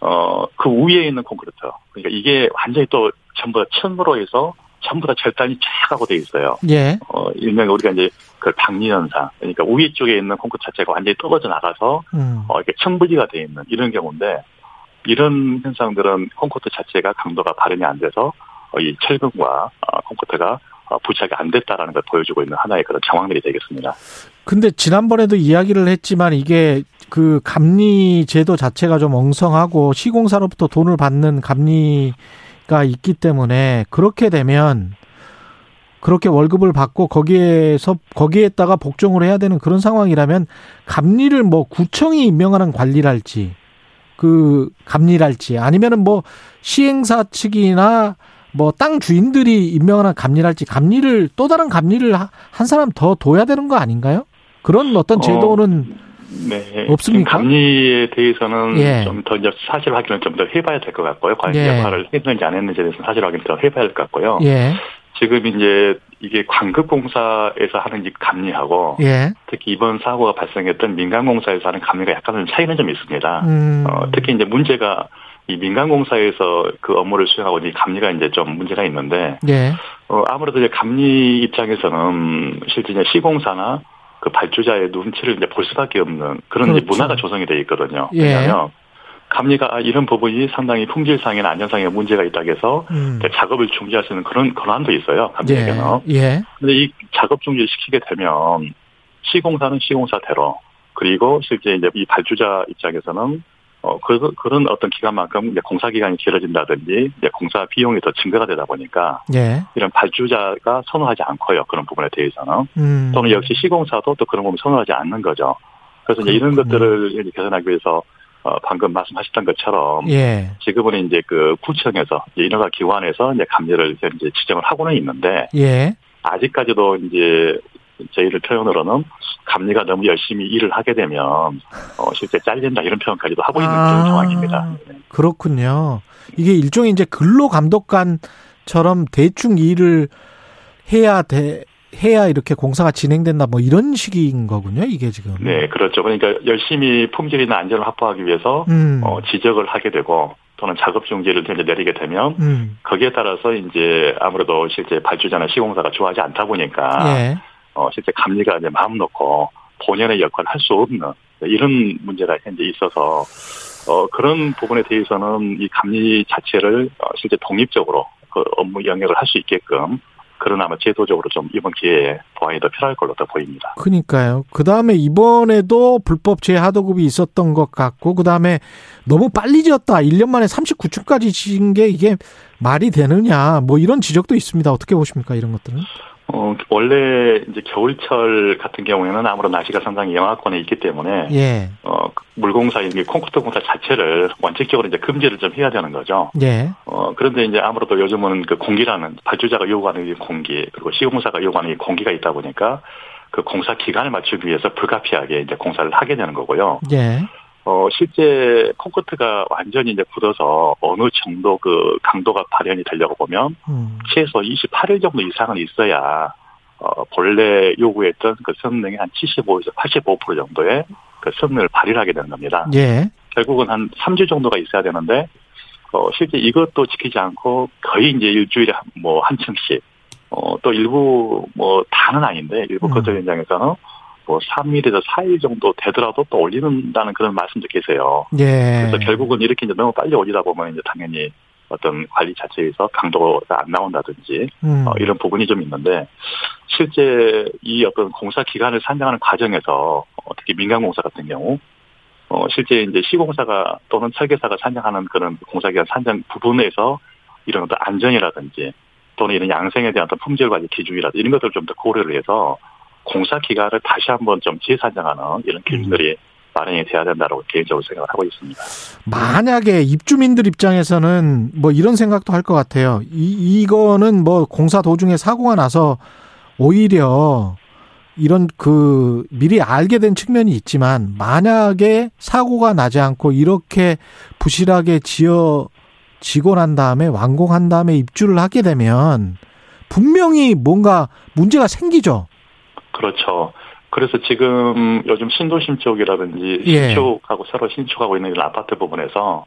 어 그 위에 있는 콘크리트. 그러니까 이게 완전히 또 전부 다 천으로 해서 전부 다 절단이 쫙 하고 돼 있어요. 예. 어 일명 우리가 이제 그 박리 현상. 그러니까 위에 쪽에 있는 콘크리트 자체가 완전히 떨어져 나가서 음. 어 이렇게 천부지가 돼 있는 이런 경우인데 이런 현상들은 콘크리트 자체가 강도가 발현이 안 돼서 어, 이 철근과 어, 콘크리트가 어, 부착이 안 됐다라는 걸 보여주고 있는 하나의 그런 정황들이 되겠습니다. 근데 지난번에도 이야기를 했지만 이게 그 감리 제도 자체가 좀 엉성하고 시공사로부터 돈을 받는 감리가 있기 때문에 그렇게 되면 그렇게 월급을 받고 거기에서 거기에다가 복종을 해야 되는 그런 상황이라면 감리를 뭐 구청이 임명하는 관리랄지 그 감리랄지 아니면은 뭐 시행사 측이나 뭐 땅 주인들이 임명하는 감리랄지 감리를 또 다른 감리를 하- 한 사람 더 둬야 되는 거 아닌가요? 그런 어떤 제도는 네. 없습니까? 감리에 대해서는 예. 좀더 이제 사실 확인을 좀 더 해봐야 될 것 같고요. 과연 예. 역할을 했는지 안 했는지에 대해서는 사실 확인을 더 해봐야 될 것 같고요. 예, 지금 이제 이게 광급공사에서 하는 이 감리하고 예, 특히 이번 사고가 발생했던 민간공사에서 하는 감리가 약간은 차이는 좀 있습니다. 음, 어, 특히 이제 문제가 이 민간공사에서 그 업무를 수행하고 이 감리가 이제 좀 문제가 있는데 예, 어, 아무래도 이제 감리 입장에서는 실제 이제 시공사나 그 발주자의 눈치를 이제 볼 수밖에 없는 그런 그렇죠. 문화가 조성이 돼 있거든요. 예. 왜냐하면 감리가 아, 이런 부분이 상당히 품질상이나 안전상의 문제가 있다고 해서 음, 작업을 중지할 수 있는 그런 권한도 있어요. 예, 감리에게는. 예, 근데 이 작업 중지를 시키게 되면 시공사는 시공사대로 그리고 실제 이제 이 발주자 입장에서는 어, 그, 그런 어떤 기간만큼 이제 공사 기간이 길어진다든지 이제 공사 비용이 더 증가가 되다 보니까 예, 이런 발주자가 선호하지 않고요. 그런 부분에 대해서는. 음, 또는 역시 시공사도 또 그런 부분 선호하지 않는 거죠. 그래서 이제 이런 그렇군요. 것들을 이제 개선하기 위해서 어, 방금 말씀하셨던 것처럼 예. 지금은 이제 그 구청에서 이제 인허가 기관에서 이제 감리를 이제 지정을 하고는 있는데 예. 아직까지도 이제 저희를 표현으로는 감리가 너무 열심히 일을 하게 되면 어, 실제 잘린다 이런 표현까지도 하고 있는 그런 아. 상황입니다. 그렇군요. 이게 일종의 이제 근로 감독관처럼 대충 일을 해야 돼, 해야 이렇게 공사가 진행된다 뭐 이런 식인 거군요. 이게 지금. 네, 그렇죠. 그러니까 열심히 품질이나 안전을 확보하기 위해서 음. 어, 지적을 하게 되고 또는 작업 중지를 이제 내리게 되면 음. 거기에 따라서 이제 아무래도 실제 발주자나 시공사가 좋아하지 않다 보니까 예. 어, 실제 감리가 이제 마음 놓고 본연의 역할을 할 수 없는 이런 문제가 현재 있어서 어, 그런 부분에 대해서는 이 감리 자체를 어, 실제 독립적으로 그 업무 영역을 할 수 있게끔 그런 아마 제도적으로 좀 이번 기회에 보완이 더 필요할 걸로 더 보입니다. 그니까요. 그 다음에 이번에도 불법 재하도급이 있었던 것 같고, 그 다음에 너무 빨리 지었다. 1년 만에 39층까지 지은 게 이게 말이 되느냐. 뭐 이런 지적도 있습니다. 어떻게 보십니까? 이런 것들은? 어, 원래 이제 겨울철 같은 경우에는 아무래도 날씨가 상당히 영하권에 있기 때문에 예. 어, 물공사, 이 콘크리트 공사 자체를 원칙적으로 이제 금지를 좀 해야 되는 거죠. 예. 어, 그런데 이제 아무래도 요즘은 그 공기라는 발주자가 요구하는 이 공기, 그리고 시공사가 요구하는 이 공기가 있다 보니까 그 공사 기간을 맞추기 위해서 불가피하게 이제 공사를 하게 되는 거고요. 예. 어, 실제 콘크리트가 완전히 이제 굳어서 어느 정도 그 강도가 발현이 되려고 보면 음. 최소 28일 정도 이상은 있어야 어, 본래 요구했던 그 성능의 한 75에서 85% 정도의 그 성능을 발휘를 하게 되는 겁니다. 예. 결국은 한 3주 정도가 있어야 되는데 어, 실제 이것도 지키지 않고 거의 이제 일주일에 뭐 한 층씩 어, 또 일부 뭐 다는 아닌데 일부 음. 건설 현장에서는 뭐 3일에서 4일 정도 되더라도 또 올리는다는 그런 말씀도 계세요. 예. 그래서 결국은 이렇게 이제 너무 빨리 올리다 보면 이제 당연히 어떤 관리 자체에서 강도가 안 나온다든지 음. 어, 이런 부분이 좀 있는데 실제 이 어떤 공사 기간을 산정하는 과정에서 어, 특히 민간 공사 같은 경우 어, 실제 이제 시공사가 또는 설계사가 산정하는 그런 공사 기간 산정 부분에서 이런 어떤 안전이라든지 또는 이런 양생에 대한 어떤 품질 관리 기준이라든지 이런 것들을 좀 더 고려를 해서 공사 기간을 다시 한번 좀 재산정하는 이런 기준들이 마련이 돼야 된다고 개인적으로 생각을 하고 있습니다. 만약에 입주민들 입장에서는 뭐 이런 생각도 할 것 같아요. 이, 이거는 뭐 공사 도중에 사고가 나서 오히려 이런 그 미리 알게 된 측면이 있지만 만약에 사고가 나지 않고 이렇게 부실하게 지어 지고 난 다음에 완공한 다음에 입주를 하게 되면 분명히 뭔가 문제가 생기죠. 그렇죠. 그래서 지금 요즘 신도심 쪽이라든지 예. 신축하고 새로 신축하고 있는 이런 아파트 부분에서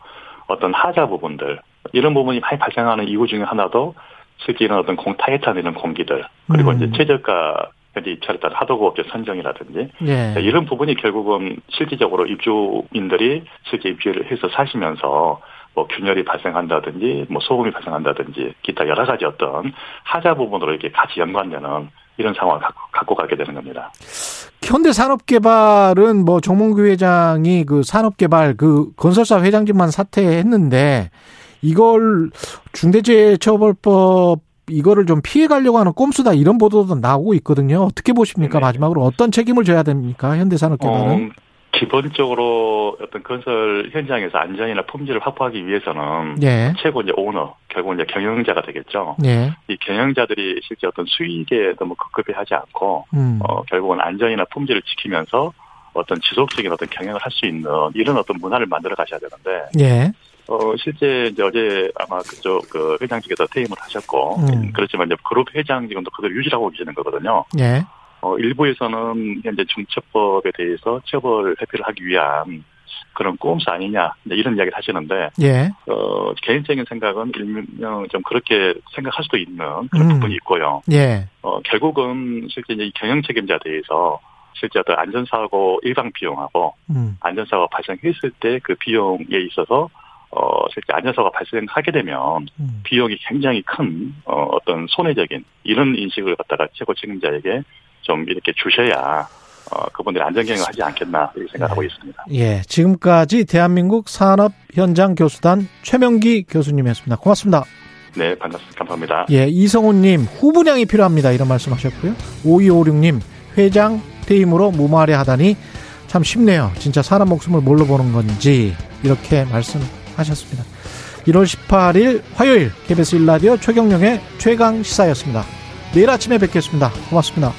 어떤 하자 부분들 이런 부분이 많이 발생하는 이유 중에 하나도 실제 이런 어떤 공 타이트한 이런 공기들 그리고 음. 이제 최저가 현재 입찰에 따른 하도급업체 선정이라든지 예. 이런 부분이 결국은 실질적으로 입주민들이 실제 입주를 해서 사시면서 뭐 균열이 발생한다든지 뭐 소음이 발생한다든지 기타 여러 가지 어떤 하자 부분으로 이렇게 같이 연관되는 이런 상황을 갖고, 갖고 가게 되는 겁니다. 현대산업개발은 뭐 정몽규 회장이 그 산업개발 그 건설사 회장직만 사퇴했는데 이걸 중대재해처벌법 이거를 좀 피해가려고 하는 꼼수다 이런 보도도 나오고 있거든요. 어떻게 보십니까? 네. 마지막으로 어떤 책임을 져야 됩니까? 현대산업개발은? 어, 기본적으로 어떤 건설 현장에서 안전이나 품질을 확보하기 위해서는 예. 최고 이제 오너, 결국 이제 경영자가 되겠죠. 예. 이 경영자들이 실제 어떤 수익에 너무 급급해하지 않고 음. 어, 결국은 안전이나 품질을 지키면서 어떤 지속적인 어떤 경영을 할 수 있는 이런 어떤 문화를 만들어 가셔야 되는데 예. 어, 실제 이제 어제 아마 그쪽 그 회장직에서 퇴임을 하셨고 음. 그렇지만 이제 그룹 회장직은 또 그대로 유지하고 계시는 거거든요. 예. 어, 일부에서는 현재 중처법에 대해서 처벌 회피를 하기 위한 그런 꼼수 아니냐 이런 이야기를 하시는데 예. 어, 개인적인 생각은 일명 좀 그렇게 생각할 수도 있는 그런 음. 부분이 있고요. 예. 어, 결국은 실제 이제 이 경영 책임자에 대해서 실제 어떤 안전사고 일방 비용하고 음. 안전사고가 발생했을 때 그 비용에 있어서 어, 실제 안전사고가 발생하게 되면 음. 비용이 굉장히 큰 어, 어떤 손해적인 이런 인식을 갖다가 최고 책임자에게 좀 이렇게 주셔야 어, 그분들이 안전경영을 하지 않겠나 이렇게 생각하고 네. 있습니다. 예. 지금까지 대한민국 산업현장교수단 최명기 교수님이었습니다. 고맙습니다. 네, 반갑습니다. 감사합니다. 예, 이성훈님 후분양이 필요합니다. 이런 말씀하셨고요. 5256님 회장 퇴임으로 무마하려 하다니 참 쉽네요. 진짜 사람 목숨을 뭘로 보는 건지 이렇게 말씀하셨습니다. 1월 18일 화요일 KBS 1라디오 최경령의 최강 시사였습니다. 내일 아침에 뵙겠습니다. 고맙습니다.